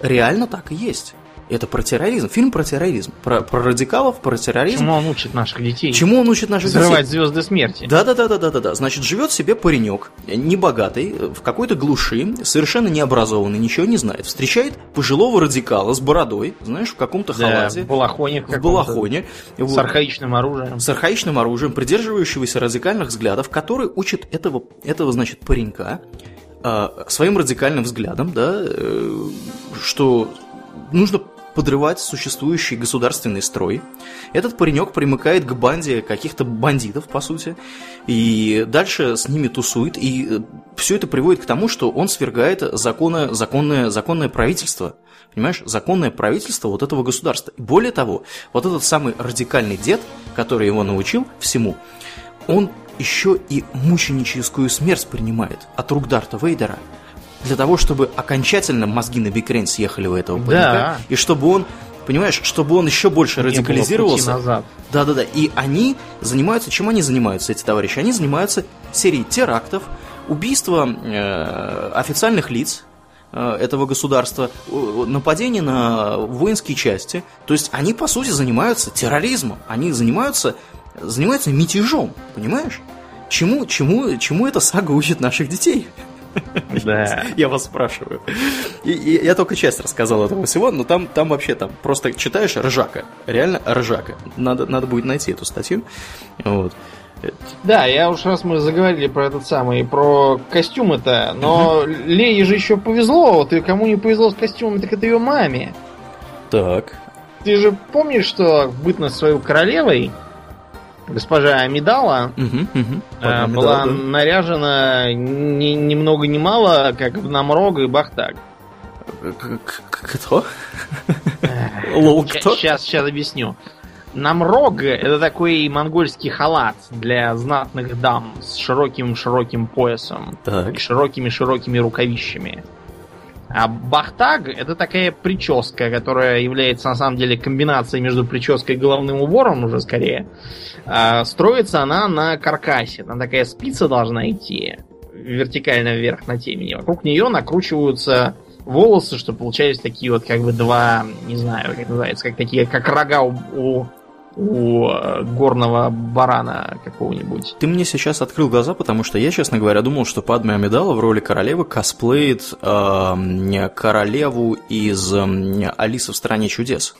A: реально так и есть. Это про терроризм. Фильм про терроризм. Про, про радикалов, про терроризм.
B: Чему он учит наших детей?
A: Чему он учит наших
B: Взрывать детей? звезды смерти.
A: Да, да, да, да, да, да, да. Значит, живет себе паренек, небогатый, в какой-то глуши, совершенно необразованный, ничего не знает. Встречает пожилого радикала с бородой, знаешь, в каком-то халате.
B: Да, в балахоне.
A: В балахоне.
B: С архаичным оружием.
A: С архаичным оружием, придерживающегося радикальных взглядов, который учит этого, этого значит, паренька э, своим радикальным взглядом, да, э, что нужно подрывать существующий государственный строй. Этот паренек примыкает к банде каких-то бандитов, по сути, и дальше с ними тусует, и э, все это приводит к тому, что он свергает законы, законное, законное правительство, понимаешь, законное правительство вот этого государства. Более того, вот этот самый радикальный дед, который его научил всему, он еще и мученическую смерть принимает от рук Дарта Вейдера – для того, чтобы окончательно мозги на бикрень съехали у этого паренька, да. и чтобы он понимаешь, чтобы он еще больше Не радикализировался. Да, да, да. И они занимаются, чем они занимаются, эти товарищи? Они занимаются серией терактов, убийства э, официальных лиц э, этого государства, нападения на воинские части. То есть они, по сути, занимаются терроризмом. Они занимаются, занимаются мятежом, понимаешь? Чему, чему, чему эта сага учит наших детей? (laughs) Да. Я вас спрашиваю. И, и, я только часть рассказал этого всего, но там, там вообще там просто читаешь ржака. Реально ржака. Надо, надо будет найти эту статью. Вот.
B: Да, я уж раз мы заговорили про этот самый, про костюмы-то, но угу. Лее же еще повезло, вот и кому не повезло с костюмом, так это ее маме.
A: Так.
B: Ты же помнишь, что бытность свою королевой госпожа Амидала угу, угу. Э, была да. наряжена ни, ни много ни мало, как в Намрог и Бахтаг.
A: Кто?
B: Лол, кто? Сейчас, сейчас объясню. Намрог это такой монгольский халат для знатных дам с широким-широким поясом так. и широкими-широкими рукавищами. А бахтаг это такая прическа, которая является на самом деле комбинацией между прической и головным убором уже скорее. А, строится она на каркасе. Там такая спица должна идти вертикально вверх на темени. Вокруг нее накручиваются волосы, что получались такие вот как бы два, не знаю, как называется, как такие, как рога у, у у э, горного барана какого-нибудь.
A: Ты мне сейчас открыл глаза, потому что я, честно говоря, думал, что Падме Амидала в роли королевы косплеит э, королеву из э, Алисы в стране чудес.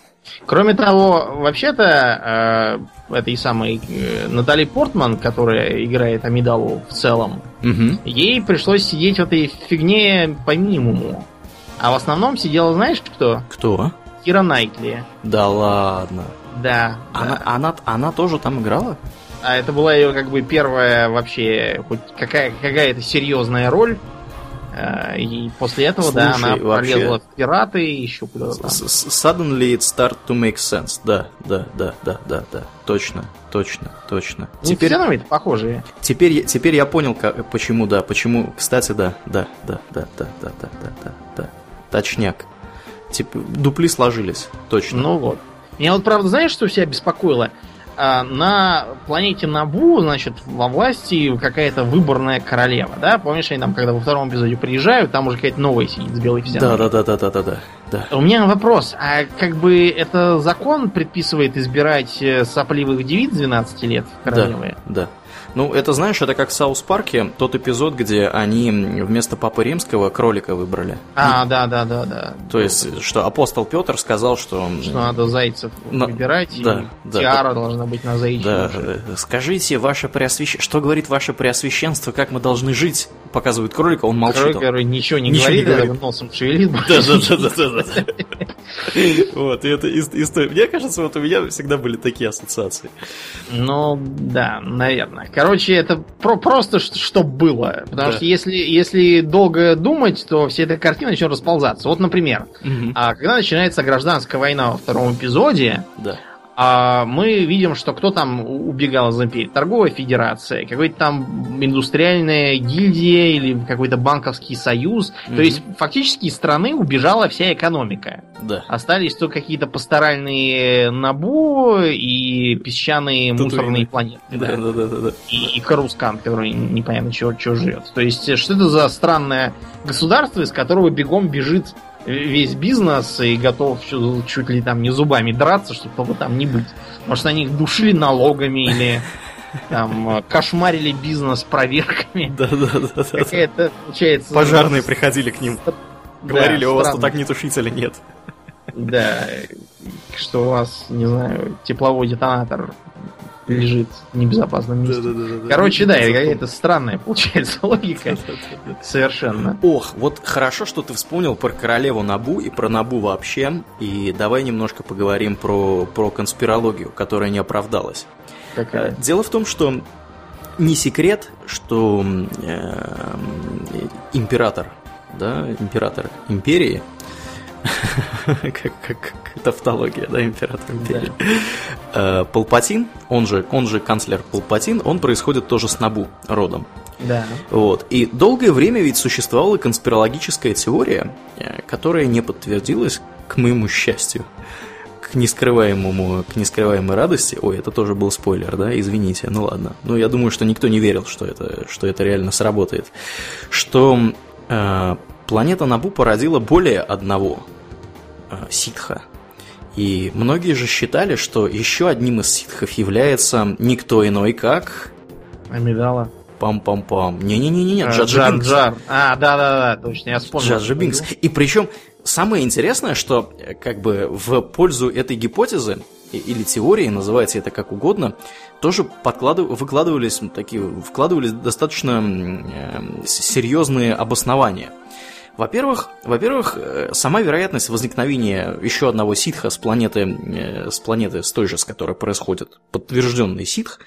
B: Кроме того, вообще-то э, этой самой э, Натали Портман, которая играет Амидалу в целом, угу. ей пришлось сидеть в этой фигне по минимуму. А в основном сидела, знаешь кто?
A: Кто?
B: Кира Найтли.
A: Да ладно.
B: Да.
A: Она, да. она, она тоже там играла?
B: А это была ее как бы первая вообще хоть какая, какая-то серьезная роль. А, и после этого, Слушай, да, она вообще... полезла в пираты и еще куда-то.
A: Suddenly it start to make sense. Да, да, да, да, да, да. Точно, точно, точно.
B: Ну, теперь, все равно похожие.
A: Теперь, теперь я понял, как, почему, да, почему. Кстати, да, да, да, да, да, да, да, да, да, да. Точняк. Типа, дупли сложились, точно.
B: Ну вот. Меня вот правда, знаешь, что себя беспокоило? А, на планете Набу, значит, во власти какая-то выборная королева, да? Помнишь, они там, когда во втором эпизоде приезжают, там уже какая-то новая сидит с белой физиономией.
A: Да, да, да, да, да, да, да.
B: У меня вопрос, а как бы это закон предписывает избирать э, сопливых девиц 12 лет королевы?
A: Да, да. Ну, это, знаешь, это как в South Park е, тот эпизод, где они вместо Папы Римского кролика выбрали.
B: А, да, да, да, да.
A: То есть, что апостол Петр сказал, что...
B: Что надо зайцев
A: На-
B: выбирать,
A: да,
B: и
A: да,
B: тиара должна быть на заячьем.
A: Да, э, скажите, ваше преосвященство, что говорит ваше преосвященство, как мы должны жить? Показывает кролика, он молчит.
B: Король,
A: он-
B: ничего не
A: Ничего не
B: говорит, только носом шевелит. (laughs)
A: Да, да, да, да, да, да. Вот, и это ис- история. Мне кажется, вот у меня всегда были такие ассоциации.
B: Ну, да, наверное. Короче, это про просто что было. Потому
A: Да.
B: что если, если долго думать, то вся эта картина начнет расползаться. Вот, например, а когда начинается гражданская война во втором эпизоде,
A: Да.
B: А мы видим, что кто там убегал из империи? Торговая федерация, какой-то там индустриальная гильдия или какой-то банковский союз.
A: Мгм.
B: То есть фактически из страны убежала вся экономика.
A: Да.
B: Остались только какие-то пасторальные Набу и песчаные
A: Татуины.
B: мусорные планеты.
A: Да,
B: да.
A: да, да, да, да.
B: И, и Карускан, который непонятно чего, чего живет. То есть, э, что это за странное государство, из которого бегом бежит весь бизнес и готов чу- чуть ли там не зубами драться, чтобы только там не быть. Может, они их душили налогами или (laughs) там э, кошмарили бизнес проверками.
A: Да, да, да, да, да.
B: Какая-то, получается...
A: Пожарные приходили к ним, говорили,
B: Да,
A: у вас тут
B: странно.
A: огнетушителя нет.
B: Да, что у вас, не знаю, тепловой детонатор лежит в небезопасном месте. Короче, да, это какая-то странная получается (laughs) логика. Совершенно.
A: Ох, вот хорошо, что ты вспомнил про королеву Набу и про Набу вообще. И давай немножко поговорим про, про конспирологию, которая не оправдалась. Э,
B: Какая?
A: Дело в том, что не секрет, что э, император, да, император империи, (laughs) как, как (laughs) тавтология, да, император империи, Э, Палпатин, он же, он же канцлер Палпатин, он происходит тоже с Набу родом.
B: Да.
A: Вот. И долгое время ведь существовала конспирологическая теория, э, которая не подтвердилась, к моему счастью, к нескрываемому, к нескрываемой радости. Ой, это тоже был спойлер, да? Извините, ну ладно. Ну, я думаю, что никто не верил, что это, что это реально сработает. Что э, планета Набу породила более одного э, ситха. И многие же считали, что еще одним из ситхов является никто иной, как...
B: Амидала.
A: Пам-пам-пам. Не-не-не-не,
B: А,
A: Джаджа Бинкс.
B: Джар. А, да-да-да, точно, я вспомнил.
A: Джаджа Бинкс. И причем самое интересное, что э, как бы в пользу этой гипотезы или теории, называйте это как угодно, тоже подкладыв- выкладывались такие, вкладывались достаточно э, серьезные обоснования. Во-первых, во-первых, э, сама вероятность возникновения еще одного ситха с планеты, э, с планеты, с той же, с которой происходит подтвержденный ситх,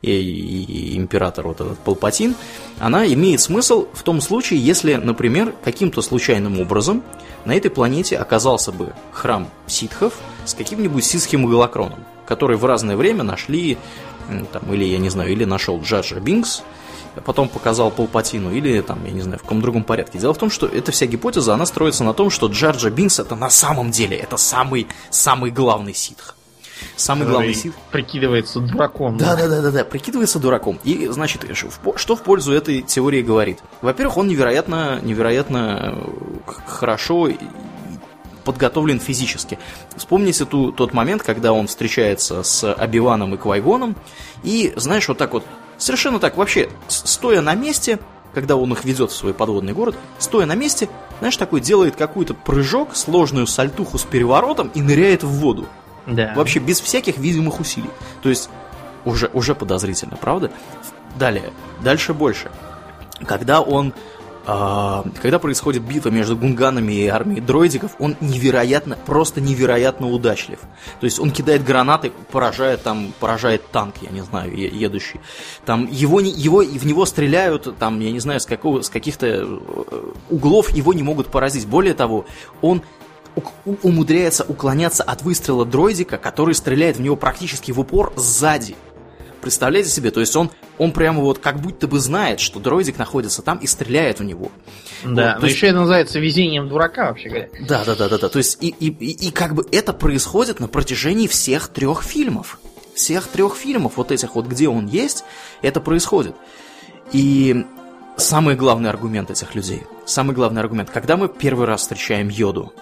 A: и, и- и император вот этот Палпатин, она имеет смысл в том случае, если, например, каким-то случайным образом на этой планете оказался бы храм ситхов с каким-нибудь ситхим голокроном, который в разное время нашли, там, или, я не знаю, или нашел Джаджа Бинкс, потом показал Палпатину, или там, я не знаю, в каком другом порядке. Дело в том, что эта вся гипотеза, она строится на том, что Джаджа Бинкс это на самом деле, это самый, самый главный ситх. Самый главный ситх.
B: Прикидывается дураком.
A: Да, да, да, да, да, прикидывается дураком. И, значит, по- что в пользу этой теории говорит? Во-первых, он невероятно, невероятно э, хорошо подготовлен физически. Вспомните ту, тот момент, когда он встречается с Обиваном и Квайгоном, и, знаешь, вот так вот, совершенно так, вообще, стоя на месте, когда он их ведет в свой подводный город, стоя на месте, знаешь, такой делает какой-то прыжок, сложную сальтуху с переворотом и ныряет в воду.
B: Да.
A: Вообще без всяких видимых усилий. То есть уже, уже подозрительно, правда? Далее, дальше больше. Когда он когда происходит битва между гунганами и армией дроидиков, он невероятно, просто невероятно удачлив. То есть он кидает гранаты, поражает там, поражает танк, я не знаю, едущий. Там его, его, в него стреляют, там, я не знаю, с, какого, с каких-то э, углов его не могут поразить. Более того, он умудряется уклоняться от выстрела дроидика, который стреляет в него практически в упор сзади. Представляете себе, то есть он, он прямо вот как будто бы знает, что дроидик находится там и стреляет в него.
B: Да,
A: Вот,
B: но
A: есть-
B: еще это называется везением дурака, вообще говоря.
A: Да, да, да, да, да. То есть и, и, и, и как бы это происходит на протяжении всех трех фильмов. Всех трех фильмов, вот этих вот, где он есть, это происходит. И самый главный аргумент этих людей, самый главный аргумент, когда мы первый раз встречаем Йоду,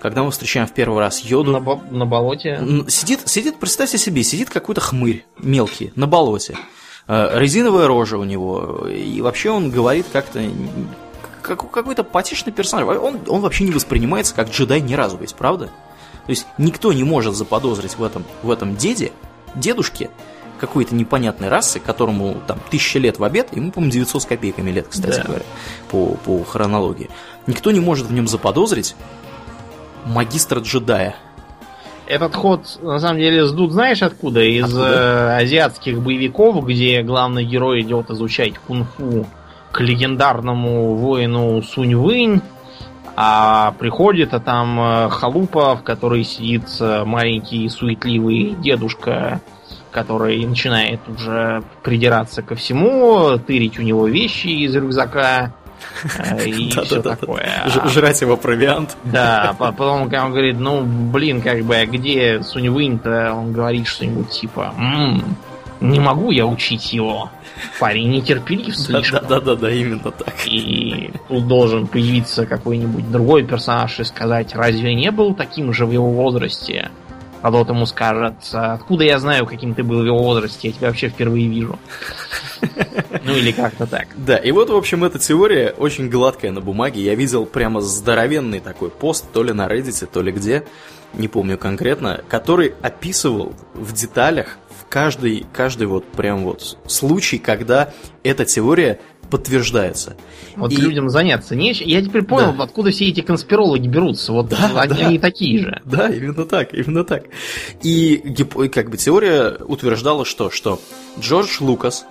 A: когда мы встречаем в первый раз Йоду,
B: На, бо- на болоте.
A: Сидит, сидит, представьте себе, сидит какой-то хмырь мелкий на болоте. Э, Резиновая рожа у него. И вообще он говорит как-то... Как, какой-то потешный персонаж. Он, он вообще не воспринимается как джедай ни разу ведь, правда? То есть никто не может заподозрить в этом, в этом деде, дедушке, какой-то непонятной расы, которому там тысяча лет в обед, ему, по-моему, 900 с копейками лет, кстати
B: Да.
A: говоря, по, по хронологии. Никто не может в нем заподозрить магистра джедая.
B: Этот ход, на самом деле, сдут знаешь откуда? Из
A: Откуда?
B: э, азиатских боевиков, где главный герой идет изучать кунг-фу к легендарному воину Сунь Вынь, а приходит, а там э, халупа, в которой сидит э, маленький суетливый дедушка, который начинает уже придираться ко всему, тырить у него вещи из рюкзака и все такое.
A: Жрать его провиант.
B: Да, по- потом когда он говорит, ну, блин, как бы, а где Сунь Вынь-то? Он говорит что-нибудь типа, «М, не могу я учить его. Парень нетерпелив слишком.
A: Да-да-да, именно так.
B: И тут должен появиться какой-нибудь другой персонаж и сказать, разве не был таким же в его возрасте? А тот ему скажет, откуда я знаю, каким ты был в его возрасте, я тебя вообще впервые вижу. (laughs) Ну или как-то так.
A: Да, и вот, в общем, эта теория очень гладкая на бумаге. Я видел прямо здоровенный такой пост, то ли на Reddit, то ли где, не помню конкретно, который описывал в деталях в каждый, каждый вот прям вот случай, когда эта теория подтверждается.
B: Вот
A: И-
B: людям заняться нечем. Я теперь понял,
A: Да.
B: откуда все эти конспирологи берутся. Вот
A: Да,
B: они,
A: да.
B: они такие же.
A: Да, именно так, именно так. И как бы теория утверждала, что, что Джордж Лукас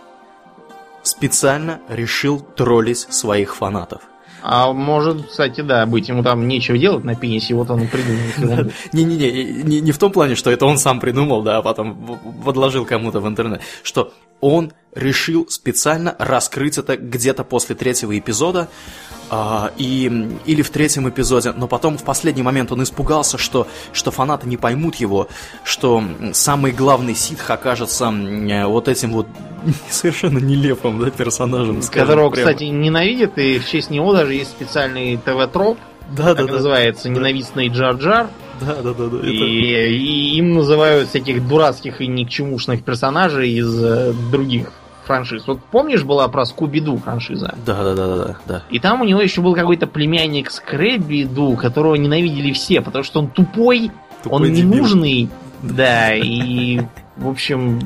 A: специально решил троллить своих фанатов.
B: А может, кстати, да, быть, ему там нечего делать на пенисе, вот он придумал. (laughs)
A: Не-не-не, не, в том плане, что это он сам придумал, да, а потом подложил кому-то в интернет, что он решил специально раскрыть это где-то после третьего эпизода, а, и, или в третьем эпизоде, но потом в последний момент он испугался, что, что фанаты не поймут его, что самый главный ситх окажется э, вот этим вот (laughs) совершенно нелепым да, персонажем.
B: Которого,
A: прямо.
B: кстати, ненавидят, и в честь него даже есть специальный ТВ-троп,
A: да, да,
B: как
A: да,
B: называется, ненавистный Джар-Джар.
A: да, да, да, да, это-
B: И, и им называют всяких дурацких и никчемушных персонажей из э, других франшиз. Вот помнишь, была про Скуби-Ду франшиза?
A: да, да, да, да, да.
B: И там у него еще был какой-то племянник Скрэбби-Ду, которого ненавидели все, потому что он тупой,
A: Тупой
B: он
A: дебил.
B: ненужный, да, и, в общем,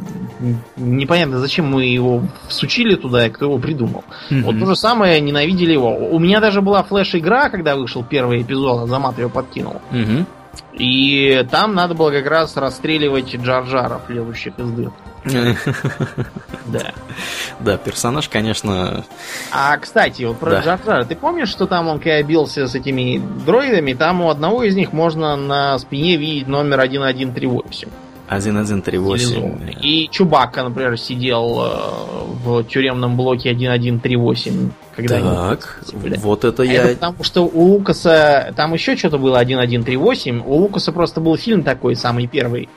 B: непонятно, зачем мы его всучили туда, и кто его придумал. Вот
A: Мгм.
B: то же самое, ненавидели его. У меня даже была флеш-игра, когда вышел первый эпизод, а Замат ее подкинул.
A: Мгм.
B: И там надо было как раз расстреливать джарджаров, лезущих из дыр. (laughs) Да.
A: Да, персонаж, конечно...
B: А, кстати, вот про
A: Да.
B: Джарджара. Ты помнишь, что там он когда бился с этими дроидами, там у одного из них можно на спине видеть номер 1138.
A: 1138.
B: стилизованный. И Чубака, например, сидел э, в тюремном блоке 1138. Когда
A: Так,
B: были.
A: вот это
B: А
A: я...
B: это потому что у Лукаса там еще что-то было 1138. У Лукаса просто был фильм такой, самый первый.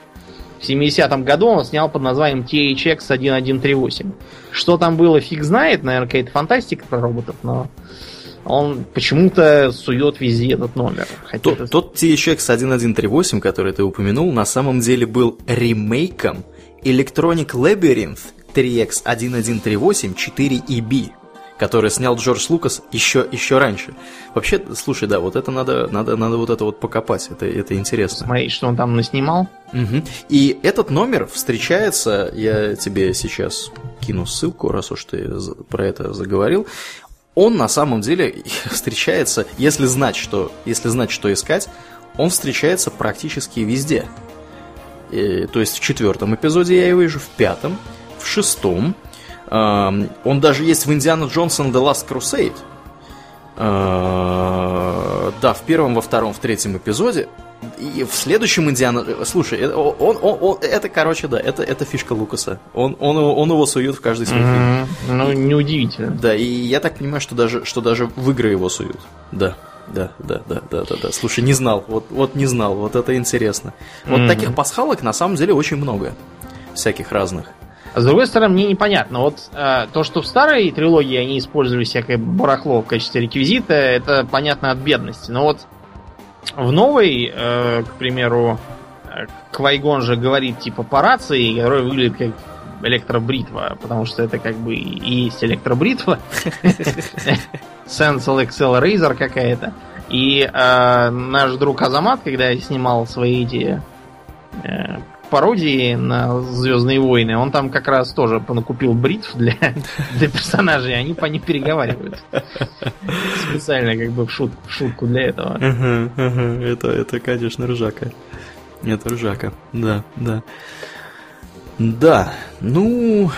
B: В 70-м году он снял под названием THX 1138. Что там было, фиг знает, наверное, какая-то фантастика про роботов, но он почему-то сует везде этот номер. Хотя
A: Тот,
B: это-
A: тот THX 1138, который ты упомянул, на самом деле был ремейком Electronic Labyrinth 3X 1138 4EB, который снял Джордж Лукас еще, еще раньше. Вообще, слушай, да, вот это надо, надо, надо вот это вот покопать, это, это интересно.
B: Смотри, что он там наснимал.
A: Мгм. И этот номер встречается, я тебе сейчас кину ссылку, раз уж ты про это заговорил. Он на самом деле (laughs) встречается, если знать, что, если знать, что искать, он встречается практически везде. И, то есть в четвертом эпизоде я его вижу, в пятом, в шестом. Ам, он даже есть в Индиана Джонсон The Last Crusade. А, да, в первом, во втором, в третьем эпизоде. и в следующем Индиана... Слушай, это, он, он, он, это, короче, да, это, это фишка Лукаса. Он, он, он его сует в каждый свой
B: фильм. Ну, неудивительно.
A: Да, и я так понимаю, что даже, что даже в игры его суют. Да. Да, да, да, да, да, да. Слушай, не знал, вот, вот не знал, вот это интересно. Вот mm-hmm. таких пасхалок на самом деле очень много. Всяких разных.
B: С другой стороны, мне непонятно. Вот э, то, что в старой трилогии они использовали всякое барахло в качестве реквизита, это понятно от бедности. Но вот в новой, э, к примеру, э, Квайгон же говорит типа по рации, которая выглядит как электробритва, потому что это как бы и есть электробритва. (laughs) Sensal Excel Razer какая-то. И э, наш друг Азамат, когда снимал свои эти э, пародии на Звездные войны, он там как раз тоже понакупил бритв для, для персонажей, они по ним переговаривают. Специально как бы в, шут, в шутку для этого.
A: Это, это, конечно, ржака. Это ржака, да, да. Да, ну,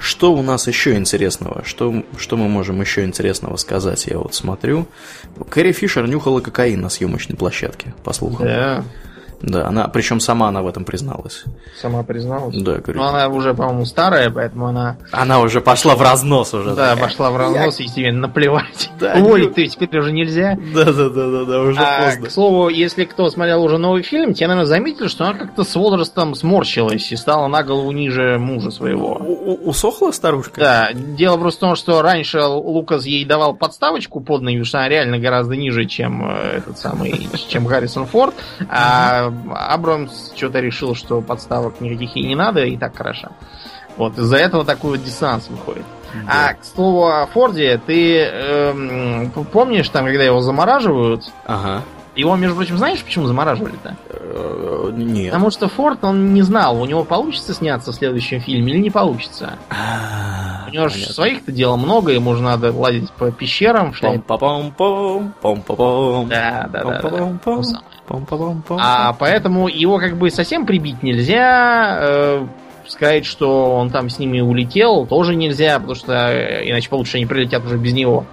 A: что у нас еще интересного? Что, что мы можем еще интересного сказать? Я вот смотрю. Кэрри Фишер нюхала кокаин на съемочной площадке, по слухам.
B: Да.
A: Да, она, причем сама она в этом призналась.
B: Сама призналась?
A: Да, говорю.
B: Но она уже, по-моему, старая, поэтому она...
A: Она уже пошла в разнос уже.
B: Да, такая. пошла в разнос, Я... и тебе наплевать. (laughs) Да, Уволить-то не... теперь уже нельзя.
A: Да, да, да, да, да, уже а, поздно.
B: К слову, если кто смотрел уже новый фильм, те, наверное, заметили, что она как-то с возрастом сморщилась и стала на голову ниже мужа своего.
A: У Усохла старушка?
B: Да, дело просто в том, что раньше Лукас ей давал подставочку под ноги, что она реально гораздо ниже, чем э, этот самый, чем Харрисон Форд, а Абрамс что-то решил, что подставок никаких ей не надо, и так хорошо. Вот, из-за этого такой вот диссонанс выходит. Да. А, к слову о Форде, ты эм, помнишь, там, когда его замораживают,
A: ага.
B: Его, между прочим, знаешь, почему замораживали-то?
A: Э, нет.
B: Потому что Форд, он не знал, у него получится сняться в следующем фильме или не получится.
A: А,
B: у него же своих-то дел много, ему же надо лазить по пещерам.
A: пом пом пом пом пом
B: Да, да, да. А поэтому его как бы совсем прибить нельзя. Э, сказать, что он там с ними улетел, тоже нельзя, потому что э, иначе получше они прилетят уже без него.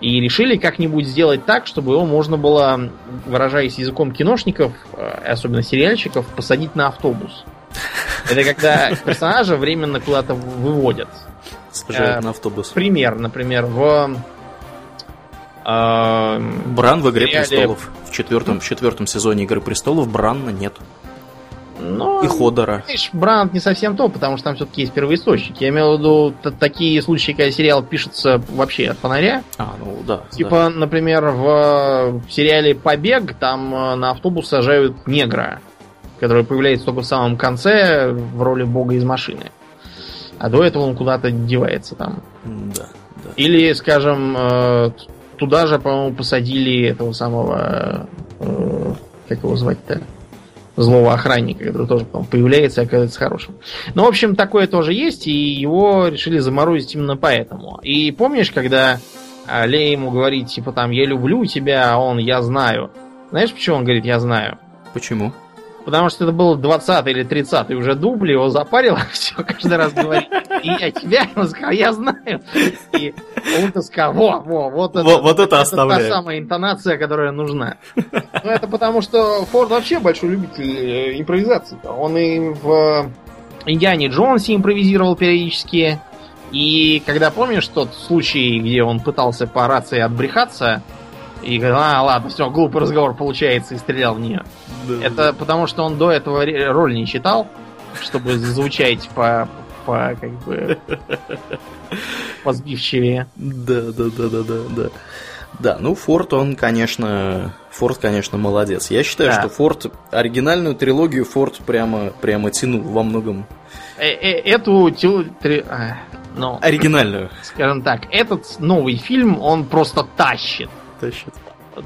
B: И решили как-нибудь сделать так, чтобы его можно было, выражаясь языком киношников, э, особенно сериальщиков, посадить на автобус. Это когда персонажа временно куда-то выводят.
A: Сажают э, на автобус.
B: Пример, например, в...
A: Э, Бран в «Игре сериале... престолов». В четвертом, в четвертом сезоне «Игры престолов» Бранна нет.
B: Но,
A: и Ходора.
B: Видишь, Бранд не совсем то, потому что там все-таки есть первоисточники. Я имею в виду такие случаи, когда сериал пишется вообще от фонаря.
A: А, ну да.
B: Типа,
A: да.
B: например, в сериале Побег там э, на автобус сажают негра, который появляется только в самом конце в роли бога из машины. А до этого он куда-то девается там.
A: Да, да.
B: Или, скажем, э, туда же, по-моему, посадили этого самого... Э, как его звать-то? Злого охранника, который тоже потом появляется и оказывается хорошим. Ну, в общем, такое тоже есть, и его решили заморозить именно поэтому. И помнишь, когда а, Лея ему говорит, типа там, я люблю тебя, а он, я знаю. Знаешь, почему он говорит, я знаю?
A: Почему?
B: Потому что это был 20 или 30 уже дубль, его запарило, (laughs) все, каждый раз говорит, и я тебя, он сказал, я знаю. И он сказал, во, во, вот это,
A: вот, вот это, это та
B: самая интонация, которая нужна. Ну, это потому, что Форд вообще большой любитель э, импровизации. Он и в Индиане Джонсе импровизировал периодически. И когда помнишь тот случай, где он пытался по рации отбрехаться, и говорил, а, ладно, все, глупый разговор получается, и стрелял в нее. Да, это да. потому, что он до этого роль не читал, чтобы звучать по, по как бы позбивчивее.
A: Да, да, да, да, да, да. Да, ну Форд, он, конечно, Форд, конечно, молодец. Я считаю, да. что Форд, оригинальную трилогию Форд прямо, прямо тянул во многом.
B: Э -э Эту три... ну,
A: оригинальную.
B: Скажем так, этот новый фильм, он просто тащит
A: тащит.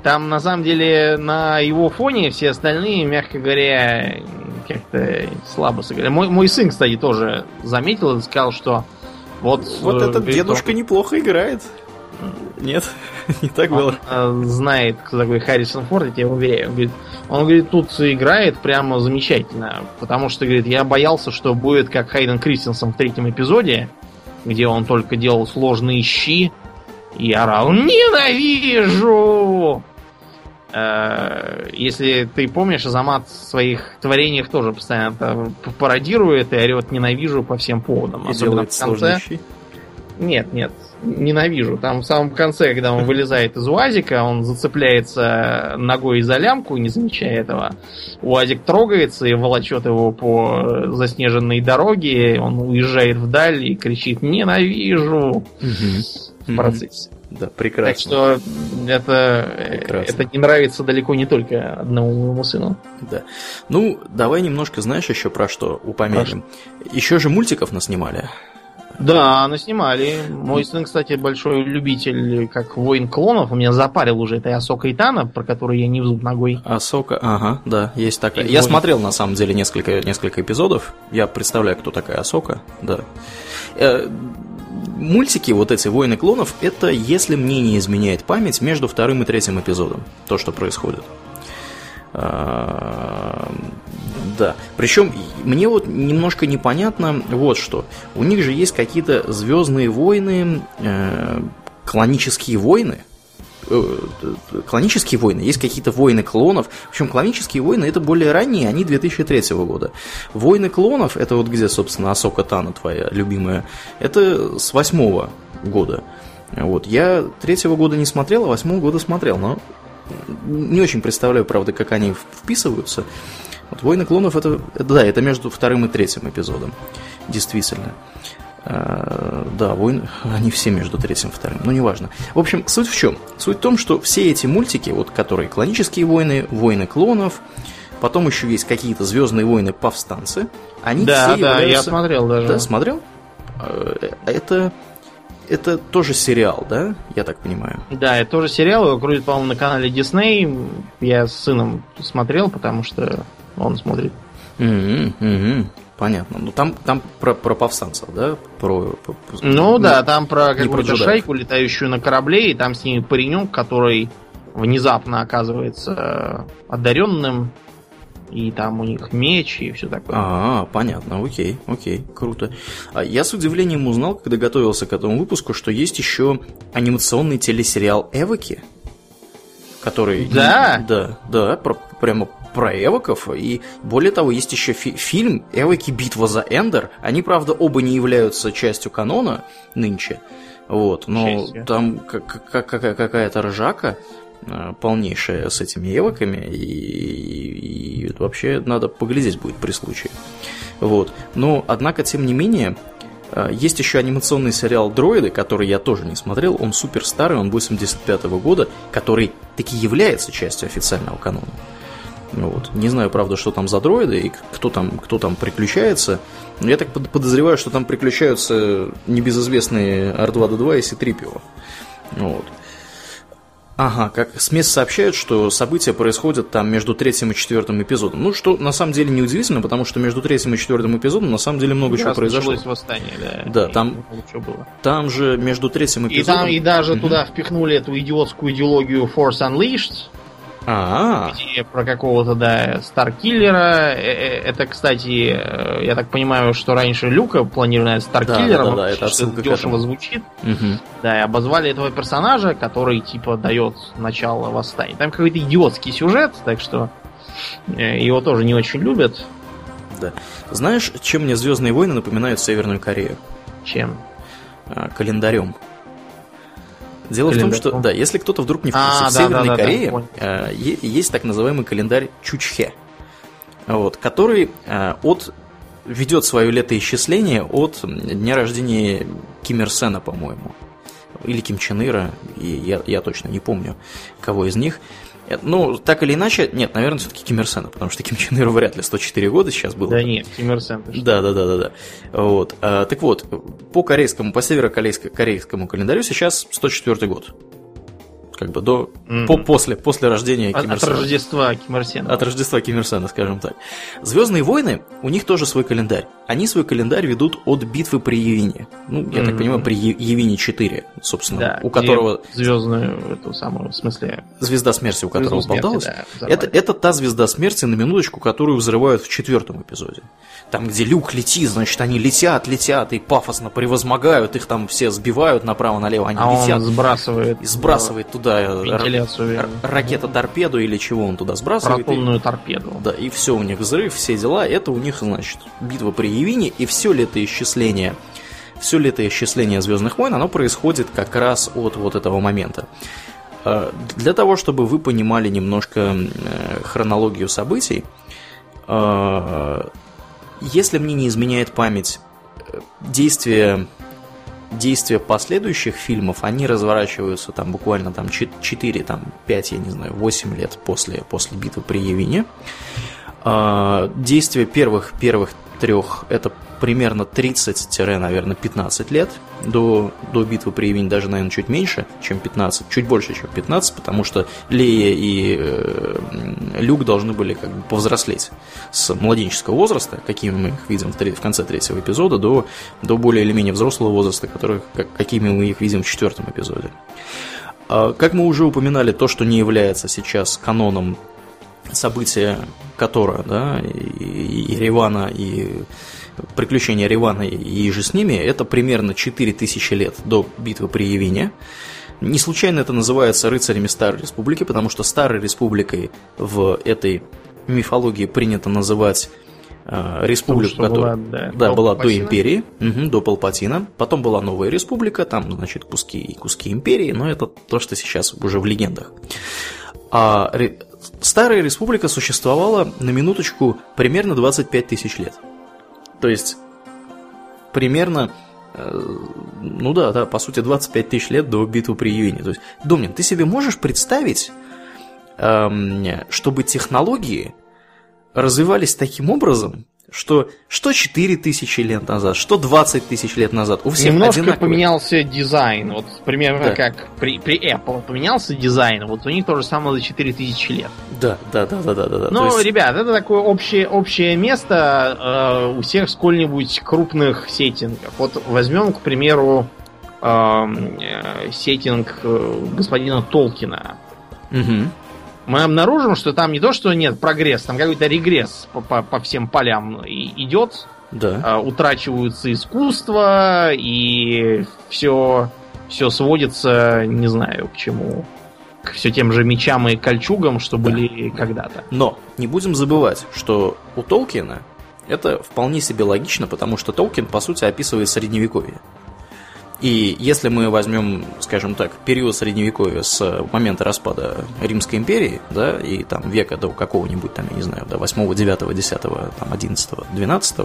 B: Там, на самом деле, на его фоне все остальные, мягко говоря, как-то слабо сыграли. Мой, мой сын, кстати, тоже заметил и сказал, что вот...
A: Вот э, этот дедушка он... неплохо играет. Нет, (laughs) не так
B: он,
A: было.
B: Э, знает, кто такой Харрисон Форд, я тебе уверяю. Он говорит, он говорит, тут играет прямо замечательно. Потому что, говорит, я боялся, что будет как Хайден Кристенсен в третьем эпизоде, где он только делал сложные щи, и орал «Ненавижу!» Э, если ты помнишь, Азамат в своих творениях тоже постоянно пародирует и орет ненавижу по всем поводам.
A: И делает в конце.
B: Нет, нет, ненавижу. Там в самом конце, когда он вылезает из УАЗика, он зацепляется ногой за лямку, не замечая этого. УАЗик трогается и волочет его по заснеженной дороге. Он уезжает вдаль и кричит «Ненавижу!»
A: угу.
B: В процессе.
A: Да, прекрасно.
B: Так что это, прекрасно. это не нравится далеко не только одному моему сыну.
A: Да. Ну, давай немножко, знаешь, еще про что упомянем. Еще же мультиков наснимали.
B: Да, наснимали. Мой сын, кстати, большой любитель, как воин клонов. У меня запарил уже этой Асока Итана, про которую я не в зуб ногой.
A: Асока, ага, да, есть такая. И я воин... смотрел, на самом деле, несколько, несколько эпизодов. Я представляю, кто такая Асока, да. Мультики, вот эти «Войны клонов», это, если мне не изменяет память, между вторым и третьим эпизодом, то, что происходит. А, да. Причем мне вот немножко непонятно вот что. У них же есть какие-то звездные войны, э, клонические войны. Э, клонические войны, есть какие-то войны клонов. В общем, клонические войны это более ранние, они 2003 года. Войны клонов, это вот где, собственно, Асока Тана твоя любимая, это с восьмого года. Вот. Я третьего года не смотрел, а восьмого года смотрел, но не очень представляю, правда, как они вписываются. Вот «Войны клонов» это, это, да, это между вторым и третьим эпизодом. Действительно. А, да, войны, (laughs) они все между третьим и вторым, но неважно. В общем, суть в чем? Суть в том, что все эти мультики, вот которые клонические войны, войны клонов, потом еще есть какие-то звездные войны повстанцы, они
B: да,
A: все
B: да,
A: являются...
B: я смотрел даже.
A: Да, смотрел? А, это это тоже сериал, да? Я так понимаю.
B: Да, это тоже сериал. Его крутит, по-моему, на канале Disney. Я с сыном смотрел, потому что он смотрит.
A: Угу, угу. Понятно. Ну там, там про, про повстанцев, да? Про, про,
B: ну, ну да, там про какую-то шайку, летающую на корабле, и там с ними паренек, который внезапно оказывается одаренным, и там у них меч и все такое.
A: А, понятно, окей, окей, круто. А я с удивлением узнал, когда готовился к этому выпуску, что есть еще анимационный телесериал Эвоки, который...
B: Да?
A: Да, да, про, прямо про эвоков, и более того, есть еще фи- фильм «Эвоки. Битва за Эндер». Они, правда, оба не являются частью канона нынче, вот, но там какая-то ржака, Э, полнейшая с этими евоками, и, и, и вообще надо поглядеть будет при случае. Вот. Но, однако, тем не менее, э, есть еще анимационный сериал «Дроиды», который я тоже не смотрел, он супер старый, он 85 -го года, который таки является частью официального канона. Вот. Не знаю, правда, что там за дроиды и кто там, кто там приключается. Но я так подозреваю, что там приключаются небезызвестные R2-D2 и C-3PO. Вот. Ага, как СМИ сообщают, что события происходят там между третьим и четвертым эпизодом. Ну, что на самом деле неудивительно, потому что между третьим и четвертым эпизодом на самом деле много чего произошло.
B: восстание, да.
A: Да, там, было. там же между третьим эпизодом...
B: И, там, и даже угу. туда впихнули эту идиотскую идеологию Force Unleashed,
A: а,
B: -а, про какого-то, да, Старкиллера. Э, э, это, кстати, э, я так понимаю, что раньше Люка планировали Старкиллером.
A: Да, да, да, это отсылка
B: дешево звучит. Угу. Да, и обозвали этого персонажа, который, типа, дает начало восстания. Там какой-то идиотский сюжет, так что его тоже не очень любят.
A: Да. Знаешь, чем мне Звездные войны напоминают Северную Корею?
B: Чем?
A: А, календарем. Дело календарь. в том, что, да, если кто-то вдруг не в курсе, а, в да, Северной да, да, Корее да, э, есть так называемый календарь Чучхе, вот, который э, от ведет свое летоисчисление от дня рождения Ким Ир Сена, по-моему, или Ким Чен Ира, и я, я точно не помню, кого из них. Ну, так или иначе, нет, наверное, все-таки Ким Ир Сена, потому что Ким Чен Ир вряд ли 104 года сейчас был.
B: Да нет, Ким Ир Сен.
A: Да, да, да, да, да. Вот. А, так вот, по корейскому, по северокорейскому календарю сейчас 104 год как бы до mm-hmm. по, после после рождения
B: Ким Ир Сена. От Рождества Ким Ир Сена.
A: От Рождества Ким Ир Сена, скажем так. Звездные войны у них тоже свой календарь. Они свой календарь ведут от битвы при Явине. Ну, я mm-hmm. так понимаю, при Явине 4, собственно,
B: да,
A: у которого
B: звездную эту самую, в смысле
A: звезда смерти, у которого болталась. Да, это это та звезда смерти на минуточку, которую взрывают в четвертом эпизоде. Там, где люк летит, значит, они летят, летят и пафосно превозмогают, их там все сбивают направо-налево, они
B: а
A: летят.
B: Он сбрасывает.
A: И сбрасывает туда да,
B: вентиляцию.
A: р- ракета-торпеду или чего он туда сбрасывает.
B: Протонную торпеду.
A: Да, и все у них взрыв, все дела. Это у них, значит, битва при Явине, и все летоисчисление, все летоисчисление Звездных войн, оно происходит как раз от вот этого момента. Э, Для того, чтобы вы понимали немножко э, хронологию событий, э, если мне не изменяет память, э, действия действия последующих фильмов, они разворачиваются там буквально там 4, там 5, я не знаю, 8 лет после, после битвы при Явине. А, Действие первых, первых трех это примерно 30, наверное, 15 лет до, до битвы при Явине, даже, наверное, чуть меньше, чем 15, чуть больше, чем 15, потому что Лея и э, Люк должны были как бы повзрослеть с младенческого возраста, какими мы их видим в, в конце третьего эпизода, до, до более или менее взрослого возраста, который, как, какими мы их видим в четвертом эпизоде. А, Как мы уже упоминали, то, что не является сейчас каноном события Котора, да, и, и Ривана, и приключения Ривана и же с ними, это примерно 4000 лет до битвы при Явине. Не случайно это называется рыцарями Старой Республики, потому что Старой Республикой в этой мифологии принято называть э, республику, которая
B: была, да,
A: да,
B: до
A: была до империи, мгм, до Палпатина. Потом была новая республика, там, значит, куски, куски империи, но это то, что сейчас уже в легендах. А ре- Старая республика существовала, на минуточку, примерно 25 тысяч лет. То есть, примерно, э, ну да, да, по сути, 25 тысяч лет до битвы при Юине. То есть, Домнин, ты себе можешь представить, эм, чтобы технологии развивались таким образом, что, что 4 тысячи лет назад, что 20 тысяч лет назад, у всех
B: Немножко
A: одинаковые.
B: поменялся дизайн. Вот примерно
A: Да.
B: как при, при Apple поменялся дизайн. Вот у них то же самое за 4000 лет.
A: Да, да, да, да, да, да.
B: Ну,
A: есть-
B: ребят, это такое общее, общее место э, у всех сколь-нибудь крупных сеттингов. Вот возьмем, к примеру, эм, э, сеттинг э, господина Толкина.
A: Мгм.
B: Мы обнаружим, что там не то, что нет прогресса, там какой-то регресс по, по- по всем полям идет.
A: Да.
B: Э, утрачиваются искусства, и все, все сводится, не знаю, к чему. К все тем же мечам и кольчугам, что
A: Да.
B: были когда-то.
A: Но не будем забывать, что у Толкина это вполне себе логично, потому что Толкин, по сути, описывает средневековье. И если мы возьмем, скажем так, период средневековья с момента распада Римской империи, да, и там века до какого-нибудь, там, я не знаю, до 8, 9, 10, там, 11, 12,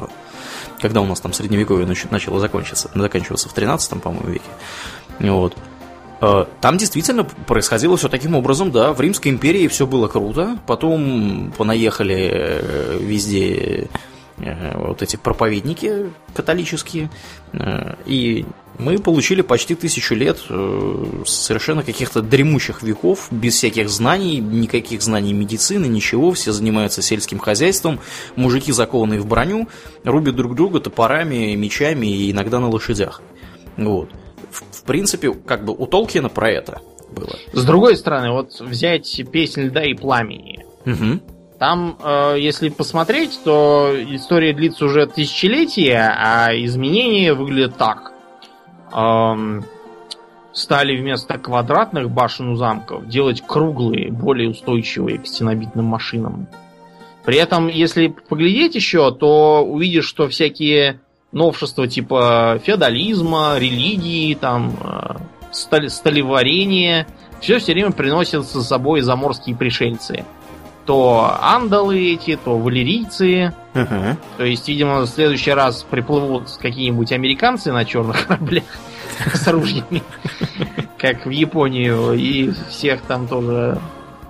A: когда у нас там средневековье нач- начало закончиться, заканчиваться в 13, по-моему, веке, вот, Э, Там действительно происходило все таким образом, да, в Римской империи все было круто, потом понаехали э, везде вот эти проповедники католические, э, и мы получили почти тысячу лет э, совершенно каких-то дремучих веков, без всяких знаний, никаких знаний медицины, ничего, все занимаются сельским хозяйством, мужики закованные в броню, рубят друг друга топорами, мечами и иногда на лошадях. Вот. В, в принципе, как бы у Толкина про это было.
B: С другой стороны, вот взять песнь льда и пламени.
A: Мгм.
B: Там, э, если посмотреть, то история длится уже тысячелетия, а изменения выглядят так. Эм, стали вместо квадратных башен у замков делать круглые, более устойчивые к стенобитным машинам. При этом, если поглядеть еще, то увидишь, что всякие новшества типа феодализма, религии, там, э, стали- сталеварения, все все время приносят с собой заморские пришельцы. То андалы эти, то валерийцы.
A: Ага.
B: То есть, видимо, в следующий раз приплывут какие-нибудь американцы на черных кораблях (laughs) с ружьями, как в Японию, и всех там тоже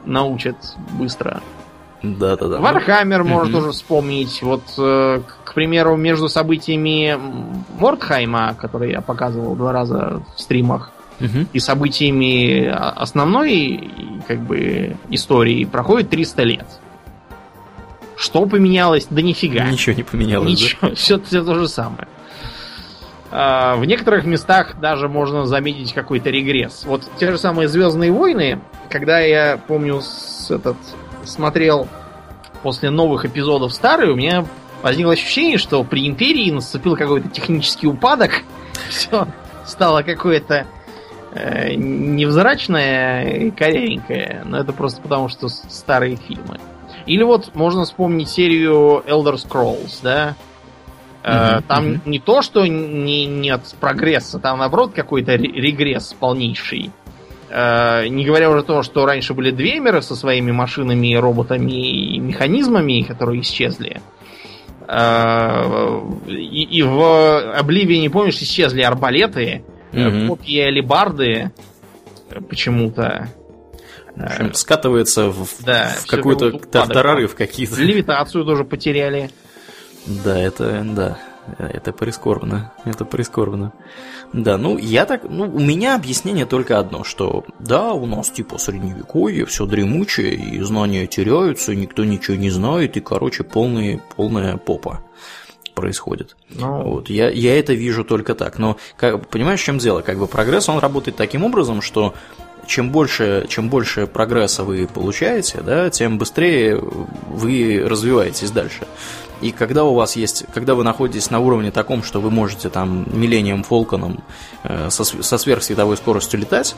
B: научат быстро.
A: Да-да-да.
B: Warhammer может тоже вспомнить. Вот, э, к примеру, между событиями Мордхайма, который я показывал два раза в стримах, И событиями а, основной как бы истории проходит 300 лет. Что поменялось? Да нифига.
A: Ничего не поменялось. да?
B: Ничего, (laughs) все, то же самое. А, В некоторых местах даже можно заметить какой-то регресс. Вот те же самые Звездные войны, когда я помню с этот смотрел после новых эпизодов старые, у меня возникло ощущение, что при Империи наступил какой-то технический упадок. (laughs) Все стало какое-то э, невзрачная и корявенькая, но это просто потому, что старые фильмы. Или вот можно вспомнить серию Elder Scrolls, да? Uh-huh, там uh-huh. не то, что не, нет прогресса, там наоборот какой-то регресс полнейший. Э, не говоря уже о том, что раньше были двемеры со своими машинами, роботами и механизмами, которые исчезли. Э, и, и в Обливии, не помнишь, исчезли арбалеты, угу. копьи алибарды почему-то.
A: В общем, скатывается в, да, в какой-то тартарары, в какие-то.
B: Левитацию тоже потеряли.
A: Да, это да. Это прискорбно. Это прискорбно. Да, ну я так, ну у меня объяснение только одно, что да, у нас типа средневековье, все дремучее, и знания теряются, никто ничего не знает, и, короче, полный, полная попа происходит. Ну... Вот, я, я это вижу только так. Но как, понимаешь, в чем дело? Как бы прогресс, он работает таким образом, что чем больше, чем больше прогресса вы получаете, да, тем быстрее вы развиваетесь дальше. И когда у вас есть, когда вы находитесь на уровне таком, что вы можете там Миллением Фолконом э, со, со сверхсветовой скоростью летать,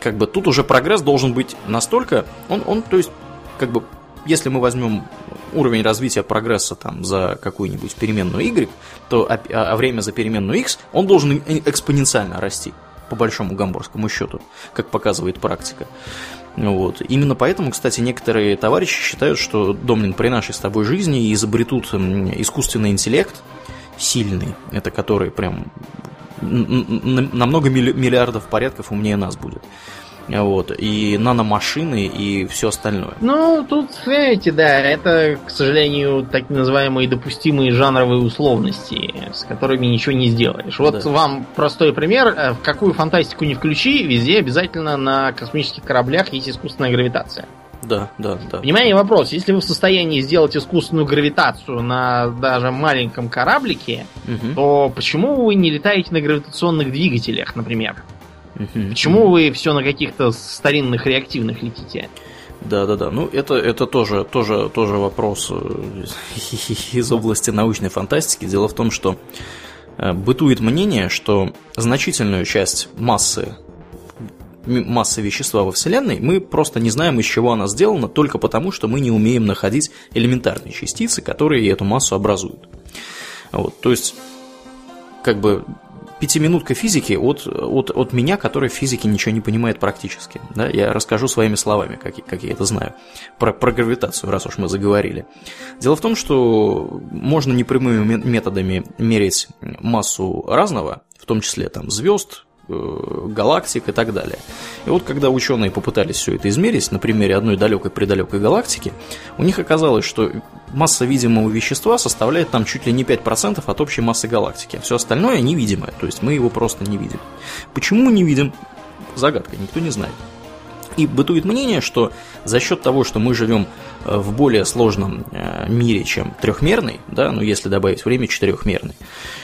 A: как бы тут уже прогресс должен быть настолько, он, он, то есть, как бы, если мы возьмем уровень развития прогресса там за какую-нибудь переменную y, то а, а время за переменную x, он должен экспоненциально расти по большому гамбургскому счету, как показывает практика. Вот. Именно поэтому, кстати, некоторые товарищи считают, что, Домнин, при нашей с тобой жизни изобретут искусственный интеллект сильный, это который прям на много миллиардов порядков умнее нас будет вот, и наномашины, и все остальное.
B: Ну, тут, знаете, да, это, к сожалению, так называемые допустимые жанровые условности, с которыми ничего не сделаешь. Вот да. вам простой пример. Э, в какую фантастику не включи, везде обязательно на космических кораблях есть искусственная гравитация.
A: Да, да, да.
B: Внимание, вопрос. Если вы в состоянии сделать искусственную гравитацию на даже маленьком кораблике, угу. то почему вы не летаете на гравитационных двигателях, например? Почему вы все на каких-то старинных реактивных летите?
A: Да, да, да. Ну, это, это тоже, тоже, тоже вопрос э, (laughs) из области научной фантастики. Дело в том, что э, бытует мнение, что значительную часть массы массы вещества во Вселенной, мы просто не знаем, из чего она сделана, только потому, что мы не умеем находить элементарные частицы, которые эту массу образуют. Вот, то есть, как бы пятиминутка физики от, от, от меня, который в физике ничего не понимает практически. Да? Я расскажу своими словами, как, как я это знаю, про, про гравитацию, раз уж мы заговорили. Дело в том, что можно непрямыми методами мерить массу разного, в том числе там звезд, галактик и так далее. И вот когда ученые попытались все это измерить на примере одной далекой-предалекой галактики, у них оказалось, что масса видимого вещества составляет там чуть ли не 5% от общей массы галактики, а все остальное невидимое, то есть мы его просто не видим. Почему не видим? Загадка, никто не знает. И бытует мнение, что за счет того, что мы живем э, в более сложном э, мире, чем трехмерный, да, ну если добавить время четырехмерный,